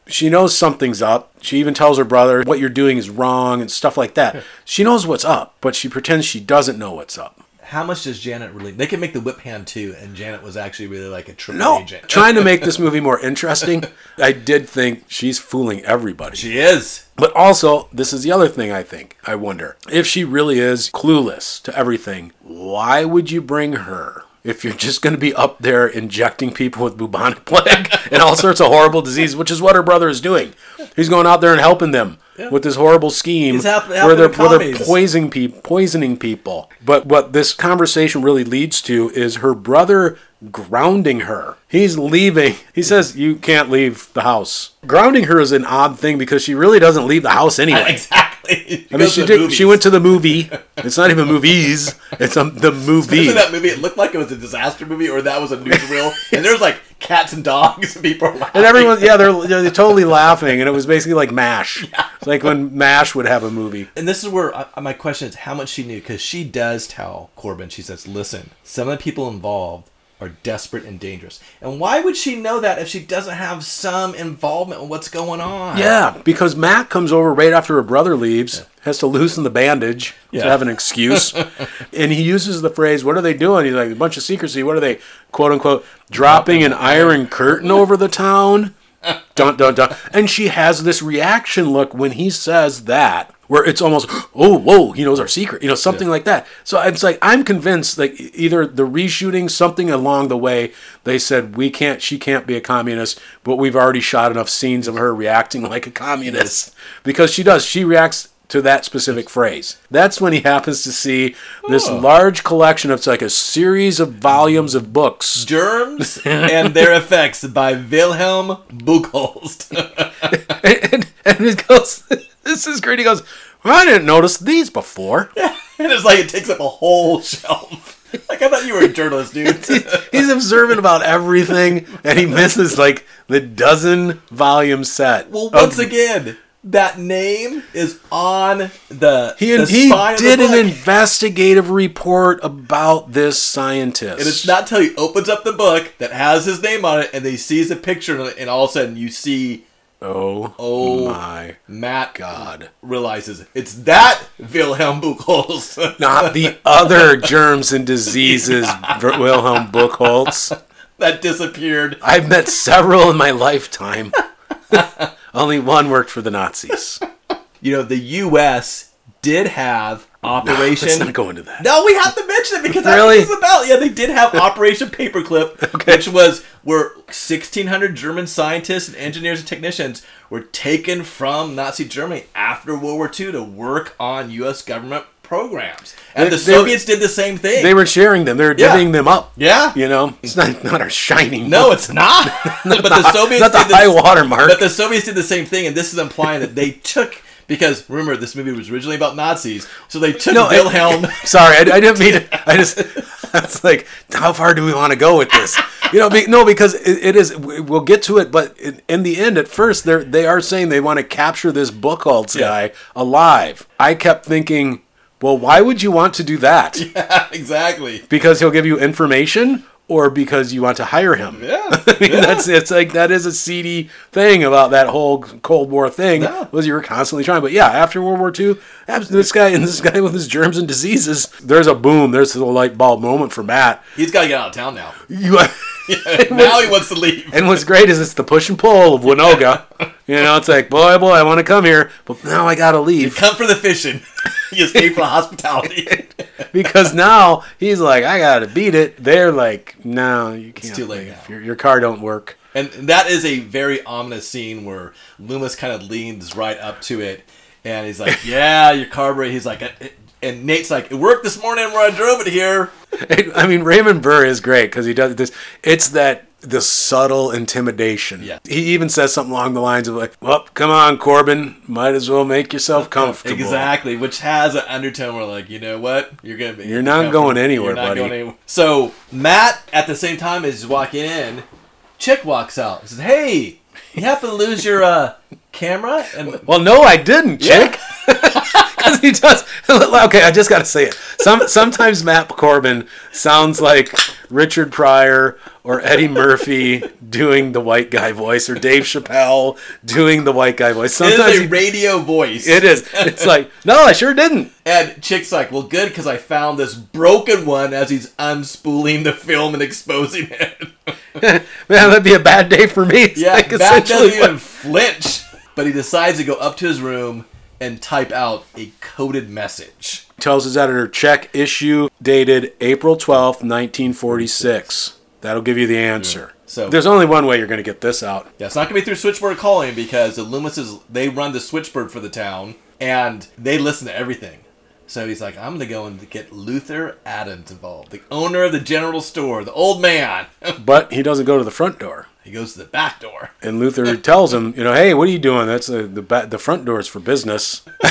She knows something's up. She even tells her brother what you're doing is wrong and stuff like that. She knows what's up, but she pretends she doesn't know what's up. How much does Janet really? They could make the whip hand too, and Janet was actually really like a triple No, agent. trying to make this movie more interesting. I did think she's fooling everybody. she is. But also, this is the other thing I think. I wonder if she really is clueless to everything, why would you bring her? If you're just going to be up there injecting people with bubonic plague and all sorts of horrible disease, which is what her brother is doing, he's going out there and helping them with this horrible scheme help- where they're, the where they're poisoning, pe- poisoning people. But what this conversation really leads to is her brother grounding her. He's leaving. He says, You can't leave the house. Grounding her is an odd thing because she really doesn't leave the house anyway. Exactly. I mean, she did. She went to the movie. It's not even movies. It's um, the movie. Isn't that movie? It looked like it was a disaster movie, or that was a newsreel, and there was like cats and dogs, and people were laughing. And everyone, yeah, they're, they're totally laughing, and it was basically like Mash. It's like when Mash would have a movie. And this is where uh, my question is: how much she knew? Because she does tell Corbin. She says, "Listen, some of the people involved are desperate and dangerous. And why would she know that if she doesn't have some involvement in what's going on? Yeah, because Matt comes over right after her brother leaves, has to loosen the bandage Yeah. to have an excuse, and he uses the phrase, "What are they doing?" He's like, "A bunch of secrecy. What are they, quote unquote, dropping an iron curtain over the town?" Dun dun dun. And she has this reaction look when he says that, where it's almost, "Oh, whoa, he knows our secret," you know, something like that. So it's like I'm convinced, like either the reshooting, something along the way, they said we can't, she can't be a communist, but we've already shot enough scenes of her reacting like a communist because she does. She reacts to that specific phrase. That's when he happens to see this Oh. large collection of it's like a series of volumes of books. Germs and their effects by Wilhelm Buchholz. and, and, and it goes, this is great. He goes, well, I didn't notice these before. and it's like it takes up a whole shelf. Like I thought you were a journalist, dude. He's observant about everything, and he misses like the dozen volume set. Well, of- once again, that name is on the he, the he of the did an investigative report about this scientist. And it's not until he opens up the book that has his name on it, and he sees a picture, and all of a sudden you see Oh, Oh. my Matt God. realizes it's that Wilhelm Buchholz Not the other germs and diseases, Wilhelm Buchholz. that disappeared. I've met several in my lifetime. Only one worked for the Nazis. You know, the U.S. did have Operation. Let's not go into that. No, we have to mention it because that's Really? what it's about. Yeah, they did have Operation Paperclip, which was where 1,600 German scientists and engineers and technicians were taken from Nazi Germany after World War II to work on U.S. government programs. And They- the they were- Soviets did the same thing. They were sharing them. They were Yeah. divvying them up. yeah. You know, it's not not our shining. No, it's not. but the Soviets not the did the, high water mark. But the Soviets did the same thing, and this is implying that they took because remember this movie was originally about Nazis, so they took No, I- Wilhelm. Sorry, I, I didn't mean to. I just. It's like, how far do we want to go with this? You know, be, no, because it, it is. we- We'll get to it, but in, in the end, at first, they they are saying they want to capture this Buchholz Yeah. guy alive. I kept thinking, well, why would you want to do that? Yeah, exactly. Because he'll give you information, or because you want to hire him? Yeah. I mean, that's it's like that is a seedy thing about that whole Cold War thing. Yeah. Was you were constantly trying, but yeah, after World War II, this guy and this guy with his germs and diseases, there's a boom. There's a light bulb moment for Matt. He's got to get out of town now. You, now he wants to leave. and what's great is it's the push and pull of Winoga. you know, it's like boy, boy, I want to come here, but now I gotta leave Come for the fishing. you just pay for the hospitality. because now he's like, I gotta beat it. They're like, no, you can't. too late. Your, your car don't work. And that is a very ominous scene where Loomis kind of leans right up to it, and he's like, "Yeah, your carburetor." He's like, and Nate's like, "It worked this morning where I drove it here." I mean, Raymond Burr is great because he does this. It's that the subtle intimidation. Yeah. He even says something along the lines of like, "Well, come on, Corbin, might as well make yourself comfortable." Exactly, which has an undertone where, like, you know what, you're gonna be. You're not going anywhere, You're not buddy. going anywhere. So Matt, at the same time as he's walking in, Chick walks out. Says, "Hey, you happen to lose your uh, camera?" And Well, no, I didn't, chick. Because he does. Okay, I just got to say it. Some sometimes Matt Corbin sounds like Richard Pryor or Eddie Murphy doing the white guy voice, or Dave Chappelle doing the white guy voice. Sometimes is a radio voice. it is. It's like, no, I sure didn't. And Chick's like, well, good, because I found this broken one as he's unspooling the film and exposing it. Man, that'd be a bad day for me. It's yeah, like Matt essentially doesn't even flinch. But he decides to go up to his room and type out a coded message. tells his editor check issue dated April 12th, 1946. That'll give you the answer. So- there's only one way you're going to get this out. Yeah, it's not gonna be through switchboard calling because the Loomises they run the switchboard for the town and they listen to everything. So he's like, I'm gonna go and get Luther Adams involved, the owner of the general store, the old man. But he doesn't go to the front door. he goes to the back door. And Luther tells him, you know, hey, what are you doing? That's the the, ba- the front door is for business.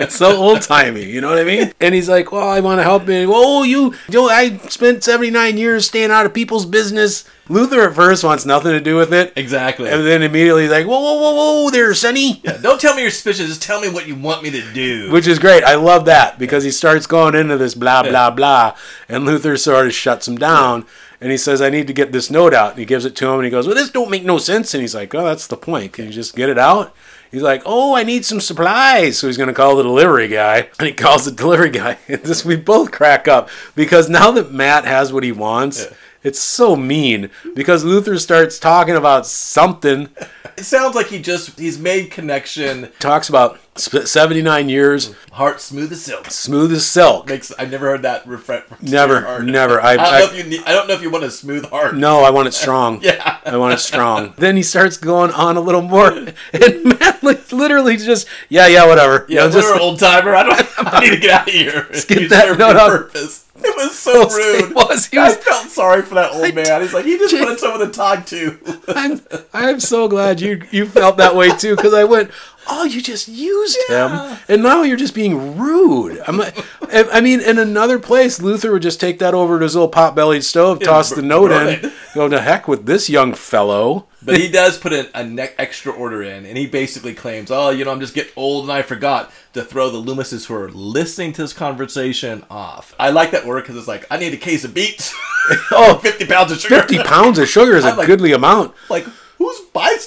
it's so old timey, you know what I mean? And he's like, well, I want to help you. Oh, you, you know, I spent 79 years staying out of people's business. Luther at first wants nothing to do with it, Exactly. and then immediately he's like, "Whoa, whoa, whoa, whoa, there, Sonny." Don't tell me you're suspicious. Just tell me what you want me to do. Which is great. I love that because he starts going into this blah blah blah, and Luther sort of shuts him down. And he says, "I need to get this note out." And he gives it to him, and he goes, "Well, this don't make no sense." And he's like, "Oh, that's the point. Can you just get it out?" He's like, "Oh, I need some supplies." So he's going to call the delivery guy, and he calls the delivery guy. And this we both crack up because now that Matt has what he wants, it's so mean because Luther starts talking about something. it sounds like he just he's made connection. Talks about 79 years, Heart smooth as silk. smooth as silk. Makes I've never heard that refrain. Never, never. I- I, don't I- know if you need, I don't know if you want a smooth heart. No, I want it strong. Yeah. I want it strong. then he starts going on a little more, and Matt literally just, yeah, yeah, whatever. You Yeah, know, just old timer. I don't. I need to get out of here. Skip that your out. purpose. It was so rude. It was. He I was- felt sorry for that old man. He's like, he just wanted someone to talk to. I'm, I'm so glad you you felt that way too, because I went, oh, you just used Yeah. him, and now you're just being rude. I'm like, I I mean, in another place, Luther would just take that over to his little pot-bellied stove, toss the note in, it. go to heck with this young fellow. But he does put a, a ne- extra order in, and he basically claims, "Oh, you know, I'm just getting old, and I forgot to throw the Loomises who are listening to this conversation off." I like that word because it's like, I need a case of beets. Oh, 50 pounds of sugar. 50 pounds of sugar is a I'm like- goodly amount. Like, who's buys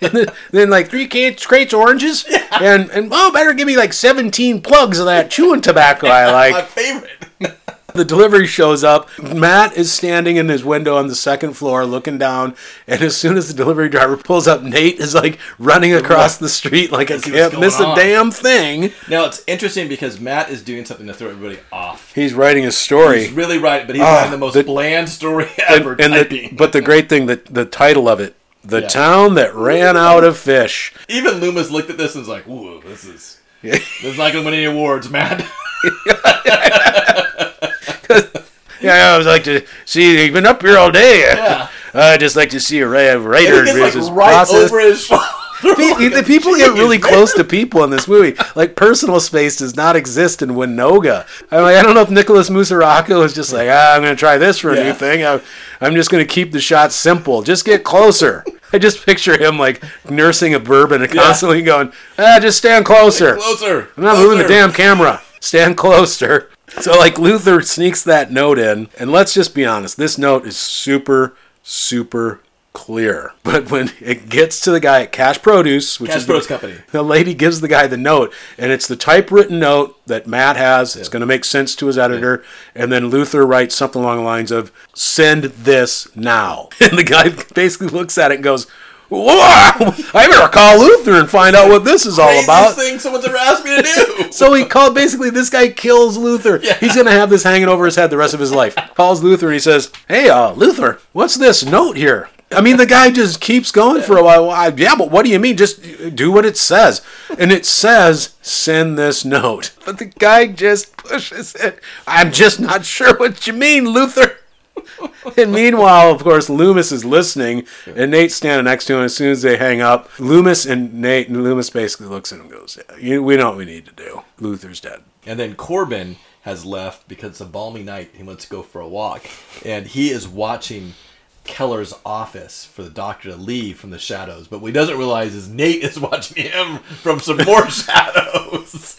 then, then like three crates, crates of oranges, and and oh, better give me like seventeen plugs of that chewing tobacco I like. My favorite. The delivery shows up. Matt is standing in his window on the second floor, looking down, and as soon as the delivery driver pulls up, Nate is like running across the street like I Let's see what's can't going miss a damn thing. Now it's interesting because Matt is doing something to throw everybody off. He's writing a story. He's really right, but he's Ah, writing the most the- bland story ever. and the, but the great thing that the title of it, the Yeah. town that ran out of fish. Even Loomis looked at this and was like, "Ooh, this is this is not gonna win any awards, Matt." Yeah, I would like to see. You've been up here all day. Yeah. I'd just like to see a ra- a And writer he gets his like right process. over his shoulder. The, the people Jeez, get really man. close to people in this movie. Like personal space does not exist in Winoga. I'm like, I don't know if Nicholas Musuraca is just like, ah, I'm going to try this for a Yeah. new thing. I'm, I'm just going to keep the shot simple. Just get closer. I just picture him like nursing a bourbon and Yeah. constantly going, ah, just stand closer. Closer. I'm not moving the damn camera. Stand closer. So like Luther sneaks that note in, and let's just be honest, this note is super, super clear. But when it gets to the guy at Cash Produce, which Cash is the, Company. the lady gives the guy the note, and it's the typewritten note that Matt has. It's going to make sense to his editor, and then Luther writes something along the lines of "Send this now," and the guy basically looks at it and goes. I better call Luther and find out what this is all about. thing someone's ever asked me to do. So he called basically this guy kills Luther. Yeah. He's gonna have this hanging over his head the rest of his life. Calls Luther and he says, Hey uh Luther, what's this note here? I mean the guy just keeps going for a while. I- yeah, but what do you mean? Just do what it says. And it says, send this note. But the guy just pushes it. I'm just not sure what you mean, Luther. And meanwhile, of course, Loomis is listening, and Nate's standing next to him. As soon as they hang up, Loomis and Nate, and Loomis basically looks at him and goes, yeah, you, "We know what we need to do. Luther's dead." And then Corbin has left because it's a balmy night. He wants to go for a walk. And he is watching Keller's office for the doctor to leave from the shadows. But what he doesn't realize is Nate is watching him from some more shadows.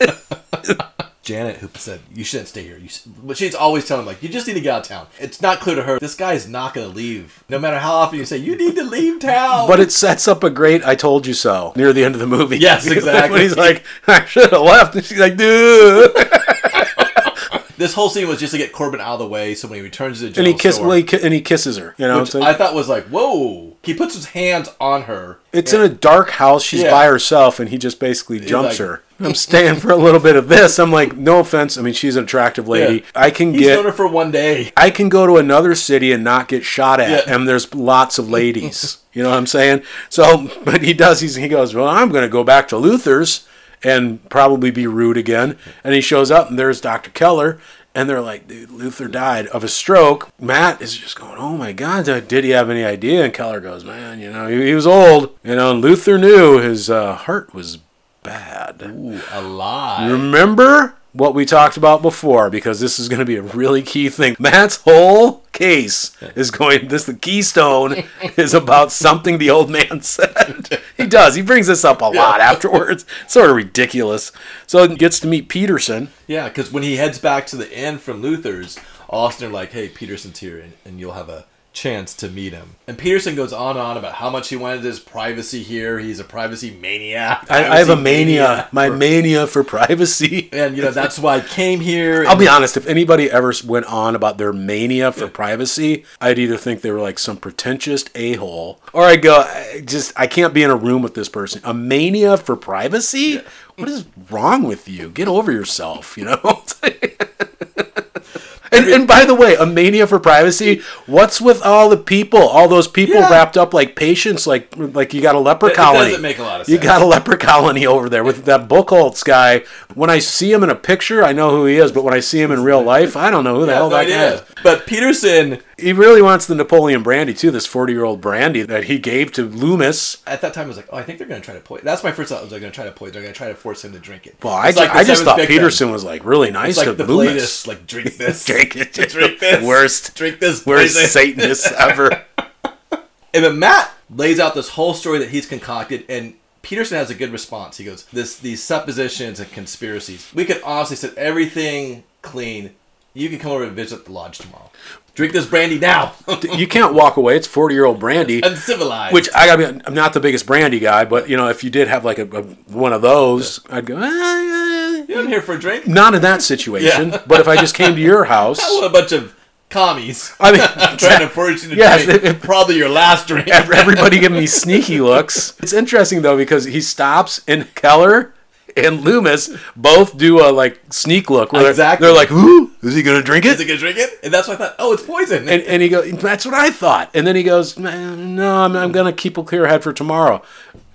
Janet, who said, You shouldn't stay here. You, but she's always telling him, like, you just need to get out of town. It's not clear to her, this guy's not going to leave. No matter how often you say, you need to leave town. But it sets up a great "I told you so" near the end of the movie. Yes, exactly. when he's like, "I should have left," and she's like, "Dude," this whole scene was just to get Corbin out of the way so when he returns to the and he kiss, well, he ki- and he kisses her. You know, which so I thought was like, whoa. He puts his hands on her. it's in a dark house. She's Yeah. by herself, and he just basically jumps like- her. I'm staying for a little bit of this. I'm like, no offense. I mean, she's an attractive lady. Yeah. I can He's get. her for one day. I can go to another city and not get shot at, Yeah. and there's lots of ladies. you know what I'm saying? So, but he does. He's, he goes, well, I'm going to go back to Luther's and probably be rude again. And he shows up, and there's Dr. Keller, and they're like, dude, Luther died of a stroke. Matt is just going, oh my God, did he have any idea? And Keller goes, man, you know, he, he was old. You know, and Luther knew his uh, heart was bad. Ooh, alive. Remember? what we talked about before because this is going to be a really key thing. Matt's whole case is going this the keystone is about something the old man said. he does. He brings this up a lot afterwards. Sort of ridiculous. So he gets to meet Peterson. Yeah, because when he heads back to the inn from Luther's, Austin are like, "Hey, Peterson's here, and, and you'll have a chance to meet him." And Peterson goes on and on about how much he wanted his privacy here. He's a privacy maniac. I, I have a Privacy mania, maniac my for- mania for privacy. and you know that's why I came here. I'll be honest, if anybody ever went on about their mania for privacy, I'd either think they were like some pretentious a hole, or I go, I just, I can't be in a room with this person. A mania for privacy? What is wrong with you? Get over yourself, you know? And, and by the way, a mania for privacy. What's with all the people? All those people Yeah. wrapped up like patients, like like you got a leper It- it colony. doesn't make a lot of sense. You got a leper colony over there with that Buchholz guy. When I see him in a picture, I know who he is, but when I see him in real life, I don't know who the I hell have no that guy is. But Peterson He really wants the Napoleon brandy too. This forty-year-old brandy that he gave to Loomis. at that time I was like, oh, I think they're going to try to poison. That's my first thought. Was they're going to try to poison. They're going to try to force him to drink it. Well, I, like I just thought Victim. Peterson was like really nice It's like to the Loomis. latest, like drink this, Drink it. drink this, Worst, drink this, worst poison. Satanists ever. And then Matt lays out this whole story that he's concocted, and Peterson has a good response. He goes, "This these suppositions and conspiracies. We could honestly set everything clean. You can come over and visit the lodge tomorrow. Drink this brandy now. you can't walk away. It's forty-year-old brandy. Uncivilized. Which I gotta be, I'm not the biggest brandy guy, but you know, if you did have like a, a one of those, I'd go. "Ah, yeah, you I'm here for a drink. Not in that situation, Yeah. but if I just came to your house, I want a bunch of commies I mean, trying to force you to Yes, drink. it- it- probably your last drink. everybody giving me sneaky looks. It's interesting though because he stops and Keller and Loomis both do a like sneak look. Where they're- Exactly. They're like, "Ooh, is he gonna drink it? Is it?" it gonna drink it? And that's why I thought, oh, it's poison. And, and he goes, "That's what I thought." And then he goes, "Man, "No, I'm, I'm gonna keep a clear head for tomorrow."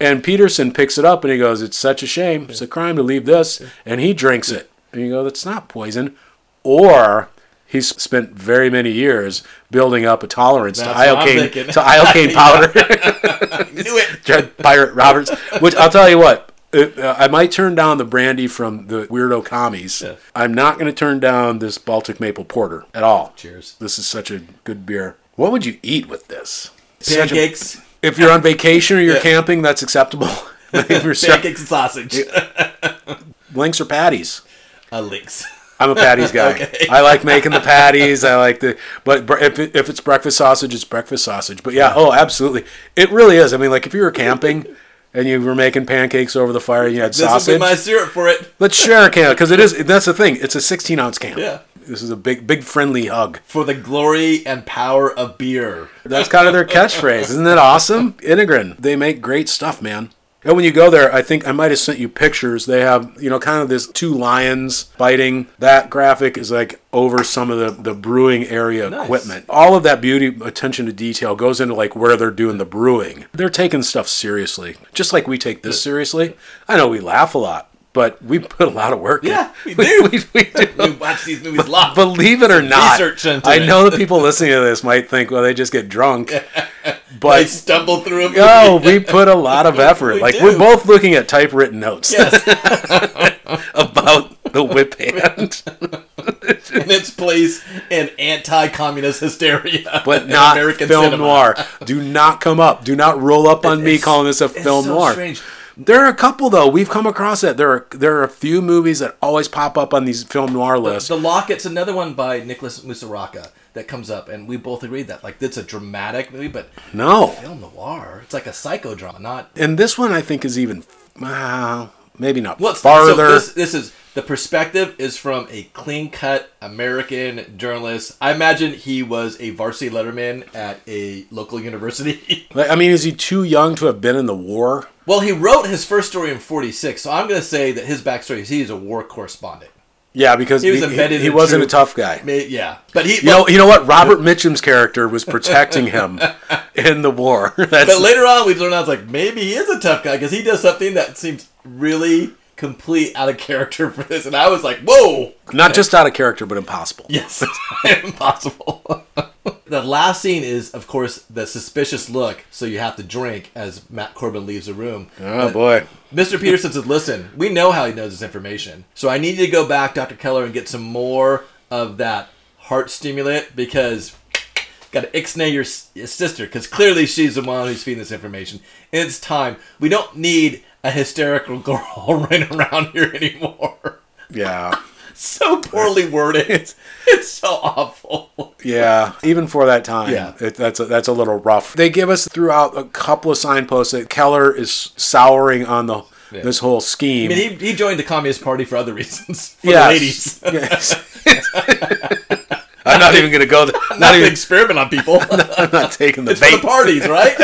And Peterson picks it up and he goes, "It's such a shame. It's a crime to leave this." And he drinks it. And you go, "That's not poison," or he's spent very many years building up a tolerance to That's I'm iocane to iocane powder. Knew it. Dread Pirate Roberts. Which I'll tell you what. it- uh, I might turn down the brandy from the weirdo commies. Yeah. I'm not going to turn down this Baltic Maple Porter at all. Cheers. This is such a good beer. What would you eat with this? Pancakes, if you're on vacation or you're Yeah. camping, that's acceptable. pancakes and sausage. links or patties. uh, links. I'm a patties guy. Okay. I like making the patties. I like the, but if, it, if it's breakfast sausage, it's breakfast sausage. But yeah, oh, absolutely. It really is. I mean, like if you were camping and you were making pancakes over the fire and you had This will sausage, be my syrup for it. let's share a can because it is. That's the thing. It's a 16 ounce can. Yeah. This is a big, big friendly hug. For the glory and power of beer. That's kind of their catchphrase. Isn't that awesome? Enegren. They make great stuff, man. And when you go there, I think I might have sent you pictures. They have, you know, kind of this two lions fighting. That graphic is like over some of the, the brewing area Nice. equipment. All of that beauty, attention to detail goes into like where they're doing the brewing. They're taking stuff seriously, just like we take this seriously. I know we laugh a lot, but we put a lot of work in. Yeah, we do. we, we do. We watch these movies live. Believe it or not, I it. know the people listening to this might think, well, they just get drunk. But stumble through a oh, movie. oh, we put a lot of effort. We like do. we're both looking at typewritten notes Yes, about the whip hand, in its place in anti-communist hysteria, but in not American film cinema. noir. Do not come up. Do not roll up on me calling this a it's film so noir. strange. There are a couple though. We've come across that. There are there are a few movies that always pop up on these film noir lists. The Locket's another one by Nicholas Musuraca that comes up, and we both agreed that like it's a dramatic movie, but No, film noir. It's like a psychodrama, not and this one I think is even uh, maybe not What's farther. So this, this is the perspective is from a clean cut American journalist. I imagine he was a varsity letterman at a local university. I mean, is he too young to have been in the war? well, he wrote his first story in '46, so I'm going to say that his backstory is he's a war correspondent. Yeah, because He he, was embedded he in wasn't a tough guy. Yeah, but he. You know, you know what? Robert Mitchum's character was protecting him in the war. That's, but later on, we learn out it's like maybe he is a tough guy because he does something that seems really complete out of character for this, and I was like, whoa, not just out of character, but impossible. yes, impossible. the last scene is, of course, the suspicious look. So you have to drink as Matt Corbin leaves the room. Oh boy. Mr. Peterson says, "Listen, we know how he knows this information, so I need you to go back, Dr. Keller, and get some more of that heart stimulant because." Got to ixnay your, your sister because clearly she's the one who's feeding this information. And it's time. We don't need a hysterical girl running around here anymore. Yeah. so poorly worded. It's, it's so awful. Yeah, even for that time, Yeah. it, that's a, that's a little rough. They give us throughout a couple of signposts that Keller is souring on the this whole scheme. I mean, he, he joined the Communist Party for other reasons. For Yes. the ladies. Yes. I'm not even gonna go. There. Not Not even. experiment on people. I'm not taking the it's for the parties, right?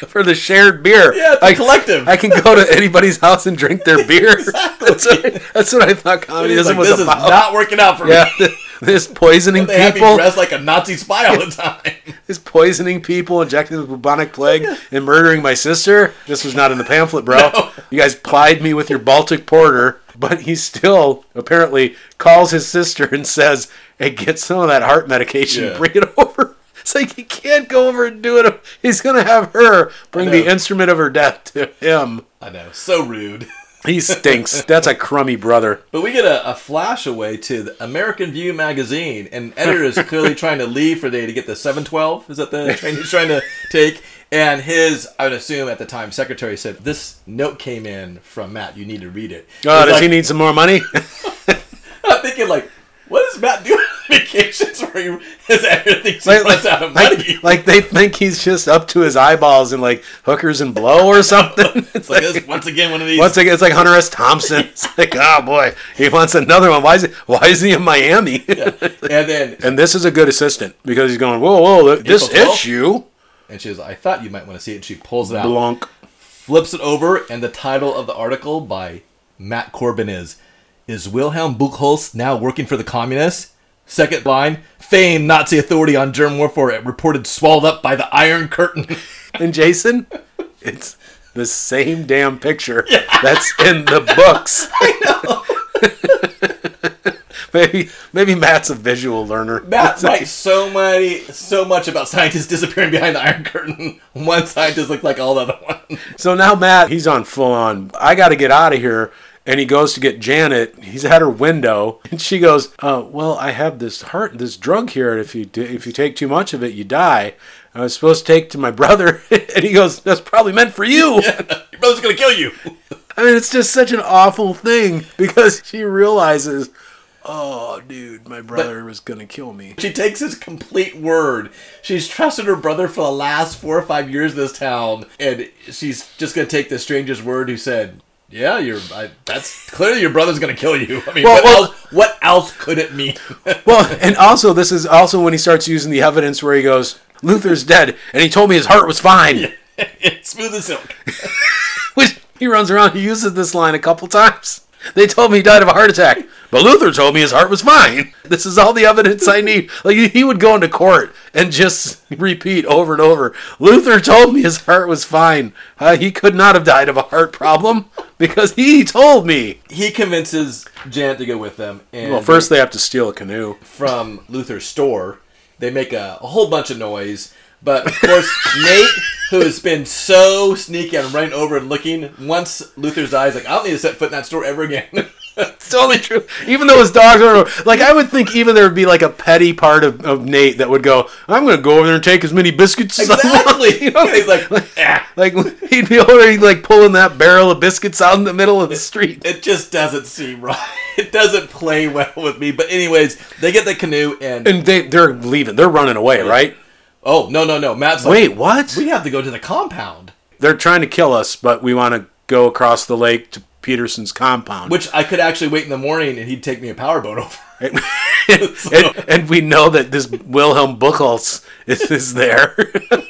for the shared beer. Yeah, I, collective. I can go to anybody's house and drink their beer. Exactly. That's, what, that's what I thought communism Like, was this about. is not working out for yeah, me. this poisoning They people, dressed like a Nazi spy all the time. this poisoning people, injecting the bubonic plague, and murdering my sister. This was not in the pamphlet, bro. No. You guys plied me with your Baltic porter, but he still apparently calls his sister and says, "Hey, get some of that heart medication. Yeah. Bring it over." It's like he can't go over and do it. He's gonna have her bring the instrument of her death to him. I know, so rude. He stinks. That's a crummy brother. But we get a, a flash away to the American View magazine, and editor is clearly trying to leave for the day to get the 712. Is that the train he's trying to take? And his, I would assume at the time, secretary said, This note came in from Matt. You need to read it. Oh, does like- he need some more money? I'm thinking, like, what does Matt doing on vacations where he is everything like, runs out of money? like, like they think he's just up to his eyeballs in like hookers and blow or something. it's like this, once again, one of these. Once again, it's like Hunter S. Thompson. It's like, oh boy, he wants another one. Why is he? Why is he in Miami? and then, and this is a good assistant because he's going, whoa, whoa, this April 12th? issue, and she was, I thought you might want to see it. And she pulls it out. Blanc. flips it over, and the title of the article by Matt Corbin is Is Wilhelm Buchholz now working for the communists? Second line Famed Nazi authority on German warfare reported swallowed up by the Iron Curtain. And Jason, it's the same damn picture that's in the books. maybe maybe Matt's a visual learner. Matt writes so many, so much about scientists disappearing behind the Iron Curtain. One scientist looked like all the other ones. So now Matt, he's on full on. I got to get out of here. And he goes to get Janet. He's at her window, and she goes, uh, "Well, I have this heart, this drug here. And if you do, if you take too much of it, you die. I was supposed to take to my brother." and he goes, "That's probably meant for you." Your brother's gonna kill you. I mean, it's just such an awful thing because she realizes, "Oh, dude, my brother was gonna kill me." She takes his complete word. She's trusted her brother for the last four or five years in this town, and she's just gonna take the stranger's word who said, "Yeah, you're. I, that's clearly your brother's gonna kill you." I mean, Well, what, well- else, what else could it mean? Well, and also this is also when he starts using the evidence where he goes, "Luther's dead," and he told me his heart was fine. smooth as silk. Which he runs around, he uses this line a couple times. They told me he died of a heart attack, but Luther told me his heart was fine. This is all the evidence I need. Like he would go into court and just repeat over and over. Luther told me his heart was fine. Uh, he could not have died of a heart problem because he told me. He convinces Janet to go with them, and Well, first they have to steal a canoe. from Luther's store. They make a, a whole bunch of noise. But of course, Nate, who has been so sneaky and running over and looking, once Luther's eyes like, I don't need to set foot in that store ever again. It's totally true. Even though his dogs are like, I would think even there would be like a petty part of, of Nate that would go, "I'm going to go over there and take as many biscuits as I want." exactly. You know, He's like, "Ah." like he'd be over like pulling that barrel of biscuits out in the middle of the street. it just doesn't seem right. It doesn't play well with me. But anyways, they get the canoe and, And they they're leaving. They're running away, right? Oh no no no, Matt's like, Wait, what? we have to go to the compound, They're trying to kill us, but we want to go across the lake to Peterson's compound. which I could actually wait in the morning and he'd take me a powerboat over. and, and we know that this Wilhelm Buchholz is, is there.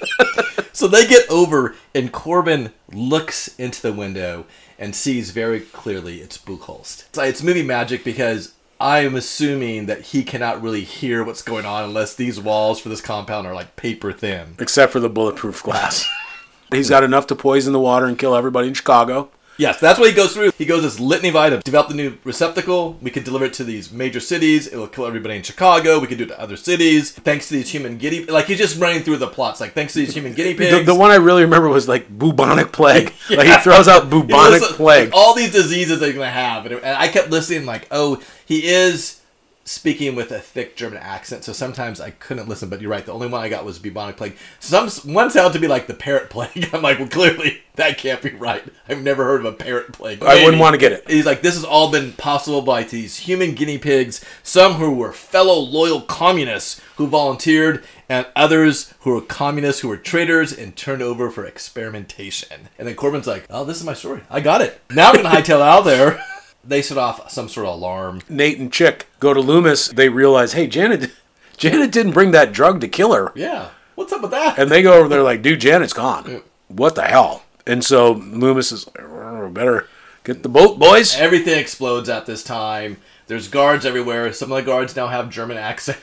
So they get over, and Corbin looks into the window and sees very clearly it's Buchholz. It's, it's movie magic because I am assuming that he cannot really hear what's going on unless these walls for this compound are like paper thin. except for the bulletproof glass. He's got enough to poison the water and kill everybody in Chicago. Yes, that's what he goes through. He goes this litany of items. Develop the new receptacle. We could deliver it to these major cities. It will kill everybody in Chicago. We could do it to other cities. Thanks to these human guinea like he's just running through the plots. Like thanks to these human guinea pigs. The, the one I really remember was like bubonic plague. Like he throws out bubonic listen- plague. all these diseases they're gonna have, and I kept listening like, oh, he is speaking with a thick German accent, so sometimes I couldn't listen. But you're right, the only one I got was bubonic plague. Some one sounded to be like the parrot plague. I'm like, well, clearly that can't be right. I've never heard of a parrot plague. I wouldn't want to get it. He's like, this has all been possible by these human guinea pigs, some who were fellow loyal communists who volunteered, and others who were communists who were traitors and turned over for experimentation. And then Corbin's like, oh, this is my story. I got it. Now I'm to hightail out there. They set off some sort of alarm. Nate and Chick go to Loomis. They realize, hey, Janet, Janet didn't bring that drug to kill her. Yeah. What's up with that? And they go over there like, dude, Janet's gone. What the hell? And so Loomis is "Oh, better get the boat, boys. Everything explodes at this time. There's guards everywhere. Some of the guards now have German accent.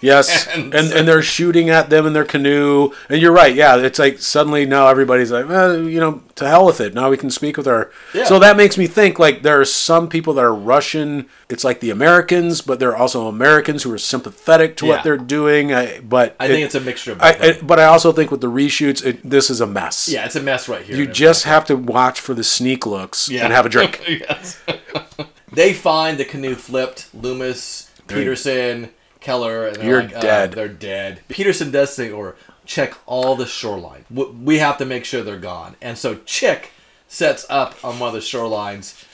Yes, And- and, and they're shooting at them in their canoe. And you're right, yeah. It's like suddenly now everybody's like, well, you know, to hell with it. Now we can speak with our. Yeah. So that makes me think like there are some people that are Russian. It's like the Americans, but there are also Americans who are sympathetic to Yeah. what they're doing. I, but I think it's a mixture of I, both. I, but I also think with the reshoots, it, this is a mess. yeah, it's a mess right here. You just have to watch for the sneak looks and have a drink. yes. they find the canoe flipped. Loomis, Peterson, Keller, and they're You're like, uh, dead. they're dead. Peterson does say, or check all the shoreline. We have to make sure they're gone. And so Chick sets up on one of the shorelines.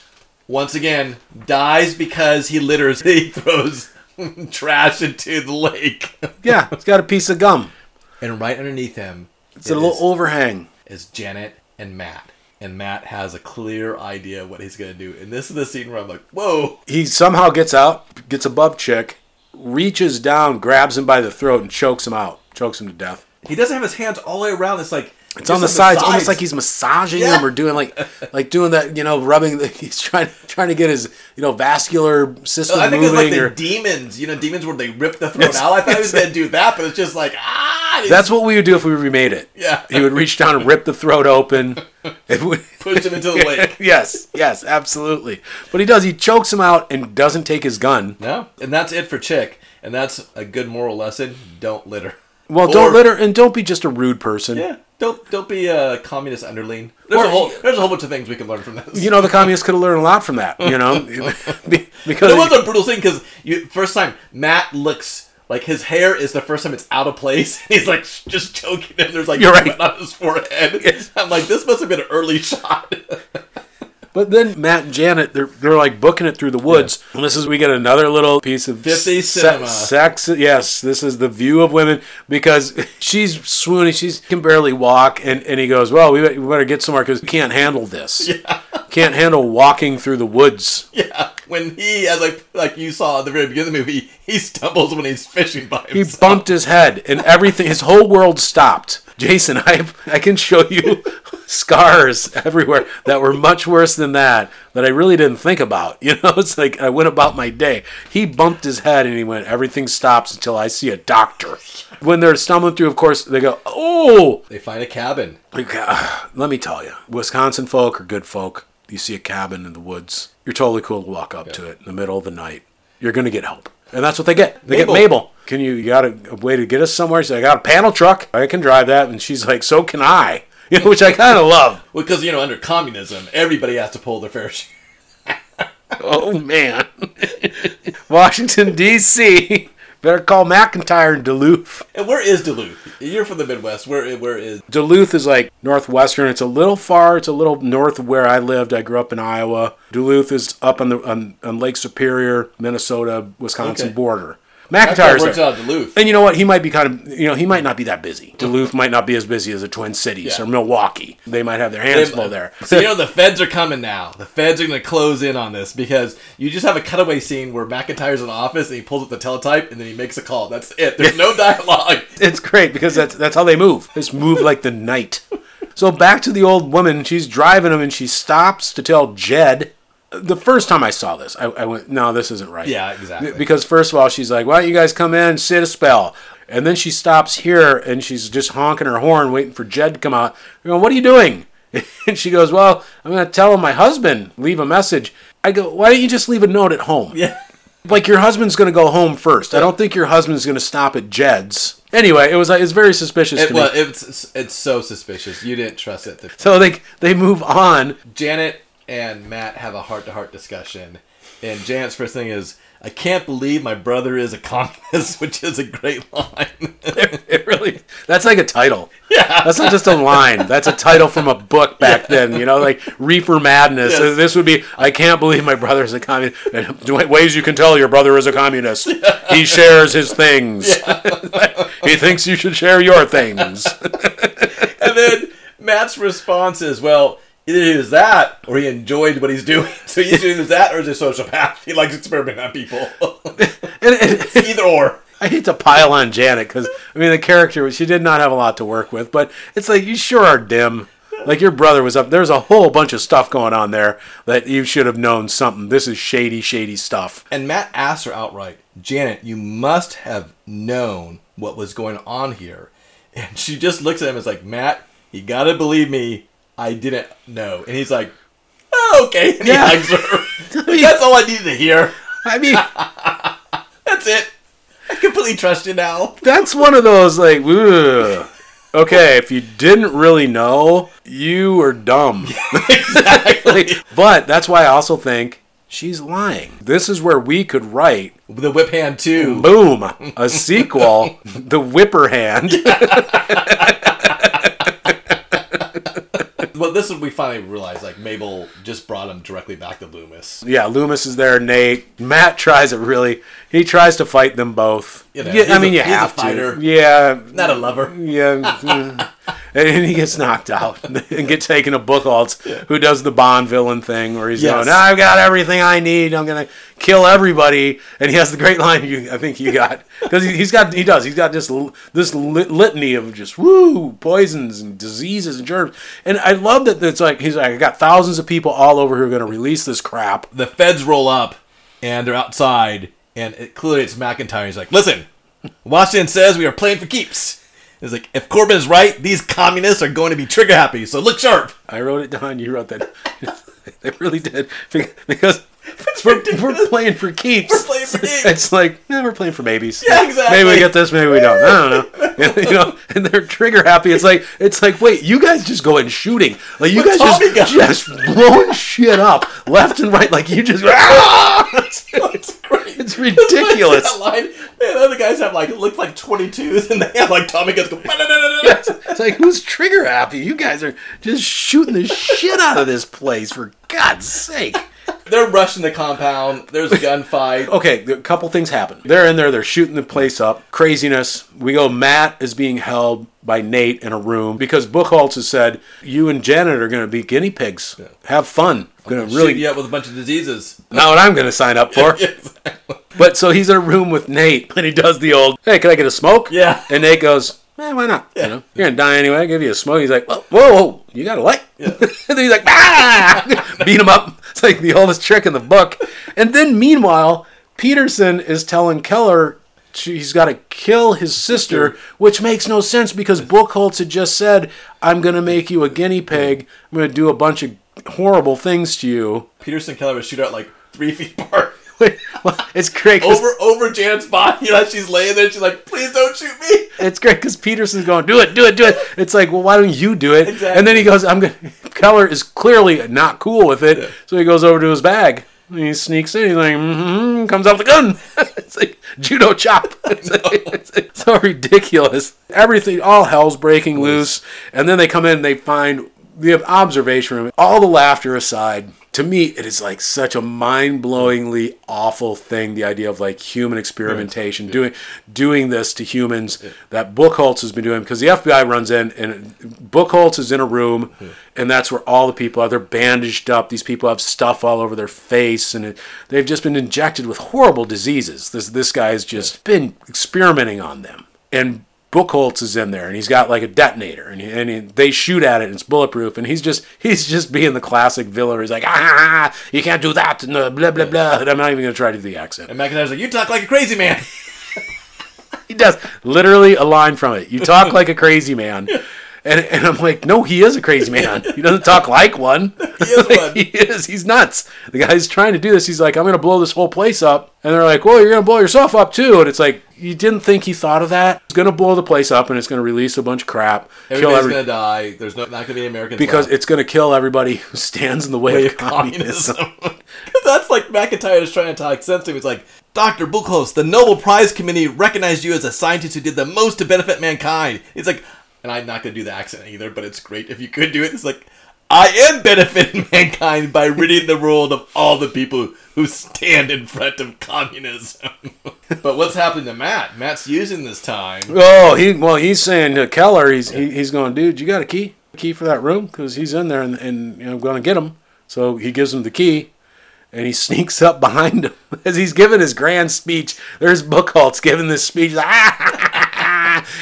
Once again, dies because he litters. He throws trash into the lake. yeah, it's got a piece of gum. And right underneath him, It's a little overhang. is Janet and Matt. And Matt has a clear idea what he's going to do. And this is the scene where I'm like, whoa. He somehow gets out, gets above Chick, reaches down, grabs him by the throat, and chokes him out. Chokes him to death. He doesn't have his hands all the way around. It's like It's on the side. It's almost like he's massaging Yeah. him or doing like, like doing that, you know, rubbing. The, he's trying, trying to get his, you know, vascular system I think it's like moving. the demons, you know, demons where they rip the throat out. I thought he was going to do that, but it's just like ah. that's what we would do if we remade it. Yeah. he would reach down and rip the throat open. Would, push him into the lake. yes, yes, absolutely. But he does. He chokes him out and doesn't take his gun. No, and that's it for Chick. And that's a good moral lesson. Don't litter. Well, Or- don't litter and don't be just a rude person. Yeah, don't don't be a communist underling. There's Or- a whole there's a whole bunch of things we can learn from this. You know, the communists could have learned a lot from that. You know, because It was a brutal thing. because you first time Matt looks like his hair is the first time it's out of place. He's like just choking and there's like You're right. sweat on his forehead. Yes. I'm like, this must have been an early shot. But then Matt and Janet, they're, they're like booking it through the woods. And this is, we get another little piece of 50s se- cinema. sex. Yes, this is the view of women because she's swooning. She can barely walk. And, and he goes, Well, we better, we better get somewhere because we can't handle this. Yeah. Can't handle walking through the woods. yeah, when he, as like like you saw at the very beginning of the movie, he stumbles when he's fishing by He bumped his head and everything, his whole world stopped. Jason, I, I can show you scars everywhere that were much worse than that that I really didn't think about. You know, it's like I went about my day. He bumped his head and he went, everything stops until I see a doctor. When they're stumbling through, of course, they go, oh, They find a cabin. let me tell you, Wisconsin folk are good folk. You see a cabin in the woods, you're totally cool to walk up to it in the middle of the night. You're going to get help. And that's what they get. They Mabel. get Mabel. Can you, you got a, a way to get us somewhere? She's like, I got a panel truck. I can drive that. And she's like, so can I. You know, which I kind of love. Because you know, under communism, everybody has to pull their fair share. Oh, man. Washington, D.C. Better call McIntyre in Duluth. And where is Duluth? You're from the Midwest. Where where is? Duluth is like northwestern. It's a little far. It's a little north of where I lived. I grew up in Iowa. Duluth is up on the on, on Lake Superior, Minnesota, Wisconsin Okay. border. That McIntyre's works out Duluth. And you know what? He might be kind of, you know, he might not be that busy. Duluth might not be as busy as the Twin Cities Yeah. or Milwaukee. They might have their hands full there. So you know the feds are coming now. The feds are going to close in on this because you just have a cutaway scene where McIntyre's in the office and he pulls up the teletype and then he makes a call. That's it. There's no dialogue. it's great because that's that's how they move. They just move like the night. So back to the old woman. She's driving him and she stops to tell Jed. The first time I saw this, I, I went, "No, this isn't right." Yeah, exactly. Because first of all, she's like, "Why don't you guys come in, sit a spell?" And then she stops here and she's just honking her horn, waiting for Jed to come out. You know, what are you doing? And she goes, Well, I'm going to tell my husband, leave a message. I go, Why don't you just leave a note at home? Yeah. Like your husband's going to go home first. I don't think your husband's going to stop at Jed's. Anyway, it was like it's very suspicious It, to well, me. it's it's so suspicious. You didn't trust it. So they they move on. Janet and Matt have a heart to heart discussion, and Janet's first thing is, "I can't believe my brother is a communist," which is a great line. It really that's like a title. Yeah, that's not just a line. That's a title from a book back then. You know, like Reefer Madness. Yes. This would be. I can't believe my brother is a communist. Ways you can tell your brother is a communist. He shares his things. he thinks you should share your things. and then Matt's response is, "Well." Either he was that, or he enjoyed what he's doing. So he's doing that, or he's a sociopath. He likes experimenting on people. And- and- Either or. I hate to pile on Janet because I mean the character she did not have a lot to work with, but it's like you sure are dim. Like your brother was up. There's a whole bunch of stuff going on there that you should have known something. This is shady, shady stuff. And Matt asks her outright, Janet, you must have known what was going on here. And she just looks at him and is like, Matt, you gotta believe me, I didn't know. And he's like, oh, okay. And Yeah. he hugs her. That's all I needed to hear. I mean, That's it. I completely trust you now. that's one of those like, ugh. okay, if you didn't really know, you were dumb. exactly. but that's why I also think she's lying. This is where we could write The whip hand, too. boom a sequel, The Whipper Hand. Well, this is what we finally realized, like, Mabel just brought him directly back to Loomis. Yeah, Loomis is there. Nate, Matt tries it really. He tries to fight them both. You know, yeah, I mean, a- you have fighter. to. Yeah, Not a lover. yeah. and he gets knocked out and gets taken to Buchholz, who does the Bond villain thing, where he's Yes. going, "I've got everything I need. I'm gonna kill everybody." And he has the great line you, I think you got because he, he's got he does he's got this this lit- litany of just woo poisons and diseases and germs, and I love that it's like he's like I got thousands of people all over who are gonna release this crap. the feds roll up and they're outside and it, clearly it's McIntyre. He's like, listen, Washington says we are playing for keeps. He's like, if Corbin is right, these communists are going to be trigger happy, so look sharp. I wrote it down. You wrote that. they really did because we're, we're playing for keeps. We're playing for keeps. It's like yeah, we're playing for babies. Yeah, exactly. Maybe we get this, maybe we don't. I don't know. you know, and they're trigger happy. It's like it's like wait, you guys just go and shooting. Like you guys just got- just blowing shit up left and right. Like you just. Ah! it's ridiculous. that line, man, other guys have like look like 22s and they have like Tommy guns go. Yes. It's like who's trigger happy? You guys are just shooting the shit out of this place for God's sake. They're rushing the compound. There's a gunfight. okay, a couple things happen. They're in there, they're shooting the place up. Craziness. We go, Matt is being held by Nate in a room because Buchholz has said, You and Janet are going to be guinea pigs. Have fun. Going to Really, really. you up with a bunch of diseases. Not what I'm going to sign up for. But so he's in a room with Nate and he does the old, Hey, can I get a smoke? Yeah. And Nate goes, Eh, why not? You know, you're gonna die anyway. I'll give you a smoke. He's like, whoa, whoa, whoa you got a light? and then he's like, ah, beat him up. It's like the oldest trick in the book. And then meanwhile, Peterson is telling Keller he's got to kill his sister, which makes no sense because Buchholz had just said, I'm gonna make you a guinea pig. I'm gonna do a bunch of horrible things to you. Peterson Keller would shoot out like three feet apart. Wait, well, it's great. over over Jan's body. You know, she's laying there. She's like, "Please don't shoot me." It's great because Peterson's going, do it, do it, do it. It's like, well, why don't you do it? Exactly. And then he goes, I'm going to. Keller is clearly not cool with it. So he goes over to his bag. And he sneaks in. He's like, mm-hmm, comes out the gun. it's like judo chop. It's, like, it's like so ridiculous. Everything, all hell's breaking loose. And then they come in and they find the observation room. All the laughter aside, to me, it is like such a mind-blowingly awful thing. The idea of like human experimentation, doing doing this to humans that Buchholz has been doing because the FBI runs in and Buchholz is in a room, and that's where all the people are. They're bandaged up. These people have stuff all over their face, and it, they've just been injected with horrible diseases. This this guy has just been experimenting on them, and Buchholz is in there and he's got like a detonator and, he, and he, they shoot at it and it's bulletproof and he's just he's just being the classic villain. He's like ah you can't do that and blah blah blah. And I'm not even gonna try to do the accent. And McIntyre's like, "You talk like a crazy man." He does literally a line from it. You talk like a crazy man. And, and I'm like, no, he is a crazy man. He doesn't talk like one. He is one. he is. He's nuts. The guy's trying to do this. He's like, I'm going to blow this whole place up. And they're like, well, you're going to blow yourself up too. And it's like, you didn't think he thought of that? It's going to blow the place up and it's going to release a bunch of crap. Everybody's every- gonna die. There's no, not gonna be Americans because left. it's going to kill everybody who stands in the way, way of of communism. communism. Because that's like McIntyre is trying to talk sense to him. It's like, Dr. Buchholz, the Nobel Prize Committee recognized you as a scientist who did the most to benefit mankind. It's like, and I'm not going to do the accent either, but it's great if you could do it. It's like, I am benefiting mankind by ridding the world of all the people who stand in front of communism. but what's happening to Matt? Matt's using this time. Oh, he well, he's saying to Keller, he's he, he's going, dude, you got a key, key for that room because he's in there and, and you know, I'm going to get him. So he gives him the key, and he sneaks up behind him as he's giving his grand speech. There's Buchholz giving this speech,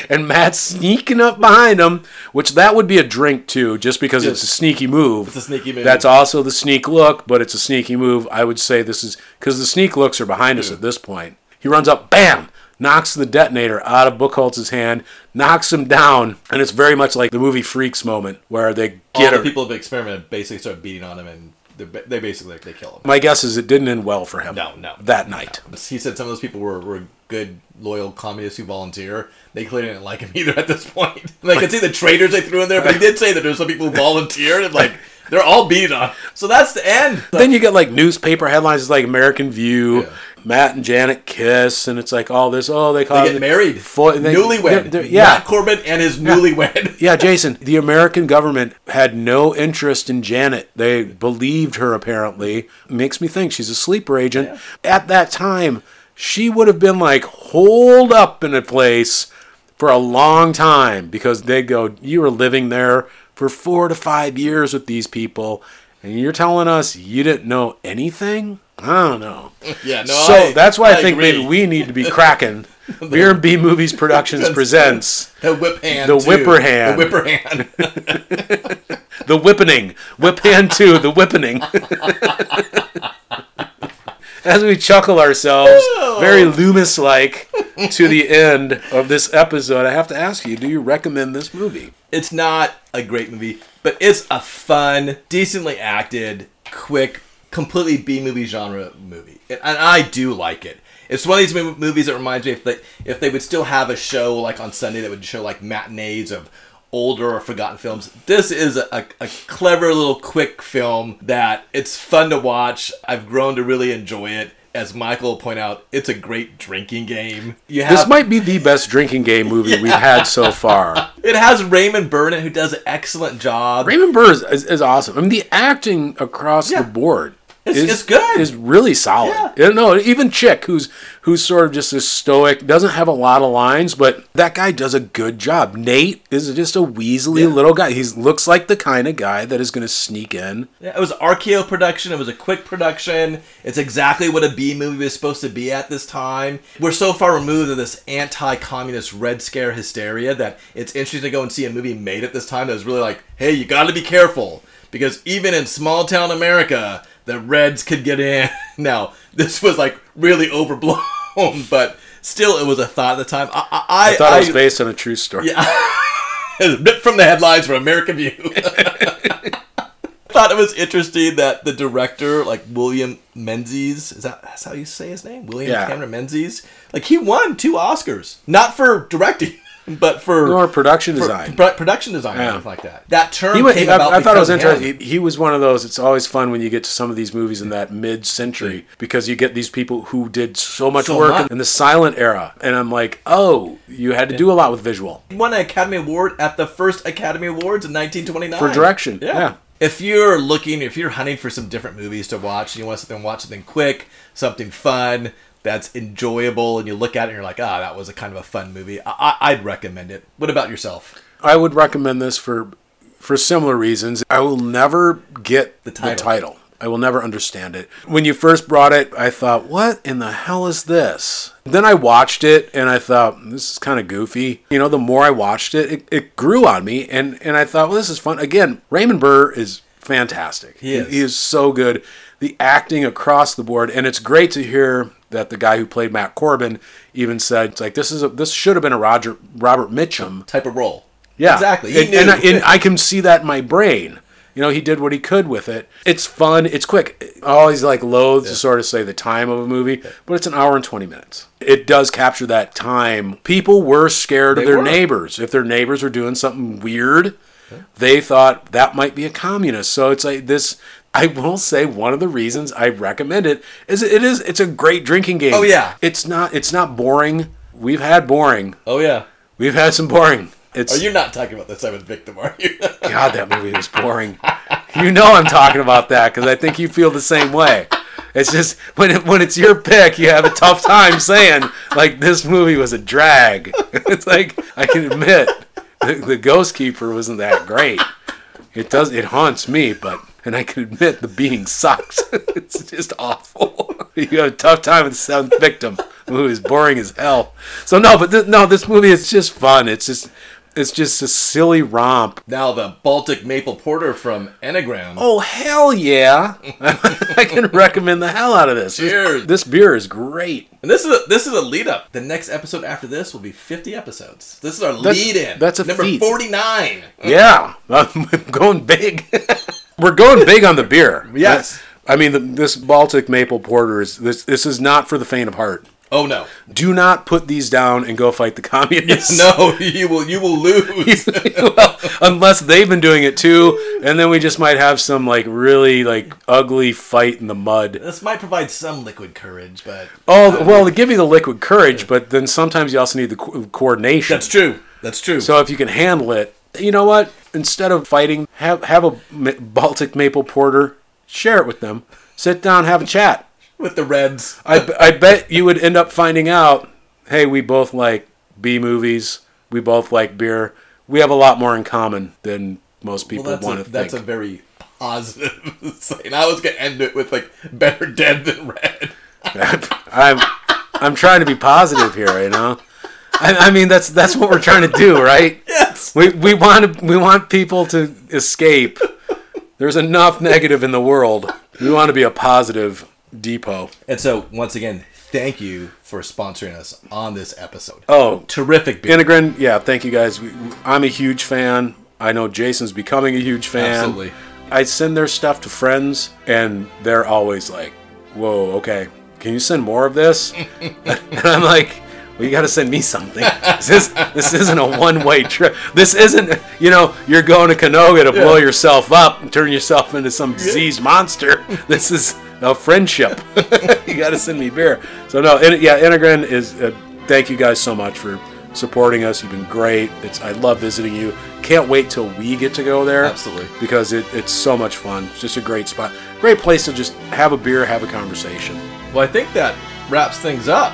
and Matt's sneaking up behind him, which that would be a drink too, just because it's a sneaky move. It's a sneaky move. That's also the sneak look, but it's a sneaky move. I would say this is because the sneak looks are behind us at this point. He runs up, bam, knocks the detonator out of Buchholz's hand, knocks him down, and it's very much like the movie Freaks moment where they get all the her. people have experimented basically start beating on him and they ba- they basically they kill him. My guess is it didn't end well for him. No, no. That night. He said some of those people were, were good, loyal communists who volunteer. They clearly didn't like him either at this point. Like, I can see the traitors they threw in there, but he did say that there's some people who volunteered and, like, they're all beat on. So that's the end. Then you get like newspaper headlines like American View, Yeah. Matt and Janet kiss, and it's like all this. Oh, they call They get married. Fo- they- newlywed. they're- they're- yeah, Matt Corbin and his newlywed. Yeah, Jason, the American government had no interest in Janet. They believed her, apparently. Makes me think she's a sleeper agent. At that time, she would have been like holed up in a place for a long time because they go, You were living there for four to five years with these people, and you're telling us you didn't know anything? I don't know. Yeah, no, so I- that's why I, I think agree. maybe we need to be cracking. Beer and B Movies Productions presents The whip hand. The too. whipper hand. The whipper hand. The whippening. Whip hand two, the whippening. As we chuckle ourselves, very Loomis like, to the end of this episode, I have to ask you do you recommend this movie? it's not a great movie, but it's a fun, decently acted, quick, completely B movie genre movie, and, I do like it. It's one of these movies that reminds me if they if they would still have a show like on Sunday that would show like matinees of older or forgotten films. This is a, a, clever little quick film that it's fun to watch. I've grown to really enjoy it. As Michael will point out, it's a great drinking game. Have This might be the best drinking game movie we've had so far. it has Raymond Burnett who does an excellent job. Raymond Burr is, is, is awesome. I mean, the acting across Yeah. the board It's- is, it's good. Is really solid. Yeah. No, even Chick, who's who's sort of just a stoic, doesn't have a lot of lines, but that guy does a good job. Nate is just a weaselly Yeah. little guy. He looks like the kind of guy that is going to sneak in. Yeah, it was RKO production. It was a quick production. It's exactly what a B movie was supposed to be at this time. We're so far removed of this anti-communist Red Scare hysteria that it's interesting to go and see a movie made at this time that was really like, hey, you got to be careful because even in small town America, the Reds could get in. now, this was like really overblown, but still, it was a thought at the time. I, I, I thought it was based on a true story. yeah. Ripped from the headlines for American View. Thought it was interesting that the director, like William Menzies, is that that's how you say his name? William Yeah. Cameron Menzies. Like he won two Oscars, not for directing, but for, Or production for design. pro- production design Yeah. stuff like that. That term He came I, about. I thought it was because of him. interesting. He, he was one of those. It's always fun when you get to some of these movies in that mid-century because you get these people who did so much So work much. in the silent era, and I'm like, oh, you had to do a lot with visual. He won an Academy Award at the first Academy Awards in 1929 For direction, yeah. If you're looking, if you're hunting for some different movies to watch, and you want something, watch something quick, something fun that's enjoyable, and you look at it and you're like, ah, that was a kind of a fun movie. I- I'd recommend it. What about yourself? I would recommend this for for similar reasons. I will never get The the title. title. I will never understand it. When you first brought it, I thought, "What in the hell is this?" Then I watched it and I thought, "This is kind of goofy." You know, the more I watched it, it, it grew on me, and and I thought, "Well, this is fun." Again, Raymond Burr is fantastic. He is. He is so good. The acting across the board, and it's great to hear that the guy who played Matt Corbin even said, "It's like this is a, this should have been a Roger Robert Mitchum." Type of role. Yeah, Exactly. And, and, I, and I can see that in my brain. You know, he did what he could with it. It's fun. It's quick. I always like loath to sort of say the time of a movie, but it's an hour and twenty minutes. It does capture that time. People were scared of their were. neighbors. If their neighbors were doing something weird, they thought that might be a communist. So it's like this. I will say one of the reasons I recommend it is it is it's a great drinking game. Oh, yeah. it's not it's not boring. We've had boring. Oh yeah. We've had some boring. It's Are you not talking about the seventh victim? Are you? God, that movie was boring. You know I'm talking about that because I think you feel the same way. It's just when it, when it's your pick, you have a tough time saying like this movie was a drag. It's like I can admit the, the Ghost Keeper wasn't that great. It does it haunts me, but and I can admit the beating sucks. it's just awful. You have a tough time with the seventh victim. The movie is boring as hell. So no, but th- no, this movie is just fun. It's just it's just a silly romp now the Baltic Maple Porter from Enegren. Oh hell yeah! I can recommend the hell out of this. Cheers. This beer is great. And this is a, this is a lead up. The next episode after this will be 50 episodes. This is our That's- lead in. that's a number feat. 49. Yeah, I'm going big. We're going big on the beer. Yes. I mean, the, this Baltic Maple Porter is this. This is not for the faint of heart. Oh no. Do not put these down and go fight the communists. No, you will you will lose. well, unless they've been doing it too, and then we just might have some like really like ugly fight in the mud. this might provide some liquid courage, but Oh well, they give you the liquid courage, but then sometimes you also need the co- coordination. that's true. That's true. So if you can handle it, you know what? Instead of fighting, have have a Baltic maple porter, share it with them. Sit down, have a chat. with the Reds, I I bet you would end up finding out, hey, we both like B movies. We both like beer. We have a lot more in common than most people well, want a, to that's a very positive saying. I was gonna end it with like better dead than red. I'm I'm trying to be positive here, you know. I, I mean, that's that's what we're trying to do, right? Yes. We we want we want people to escape. There's enough negative in the world. We want to be a positive depot. And so once again, thank you for sponsoring us on this episode. Oh, Terrific beer. Enegren, yeah, thank you guys. We- I'm a huge fan. I know Jason's becoming a huge fan. Absolutely. I send their stuff to friends, and they're always like, "Whoa, okay, can you send more of this?" and I'm like, "Well, you got to send me something. This is this isn't a one way trip. This isn't, you know, you're going to Canoga to blow yourself up and turn yourself into some diseased monster. This is a friendship. you got to send me beer. So no, yeah, Enegren is. Uh, thank you guys so much for supporting us. You've been great. It's I love visiting you. Can't wait till we get to go there. Absolutely. Because it, it's so much fun. It's just a great spot. Great place to just have a beer, have a conversation. Well, I think that wraps things up.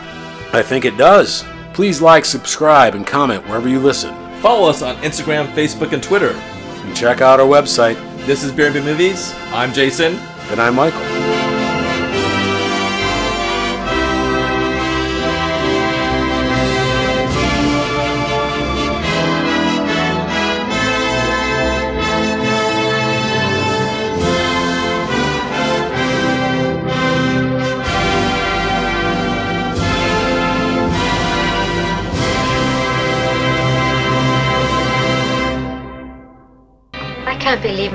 I think it does. Please like, subscribe, and comment wherever you listen. Follow us on Instagram, Facebook, and Twitter. And check out our website. This is Beer and B Movies. I'm Jason. And I'm Michael.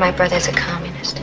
My brother's a communist.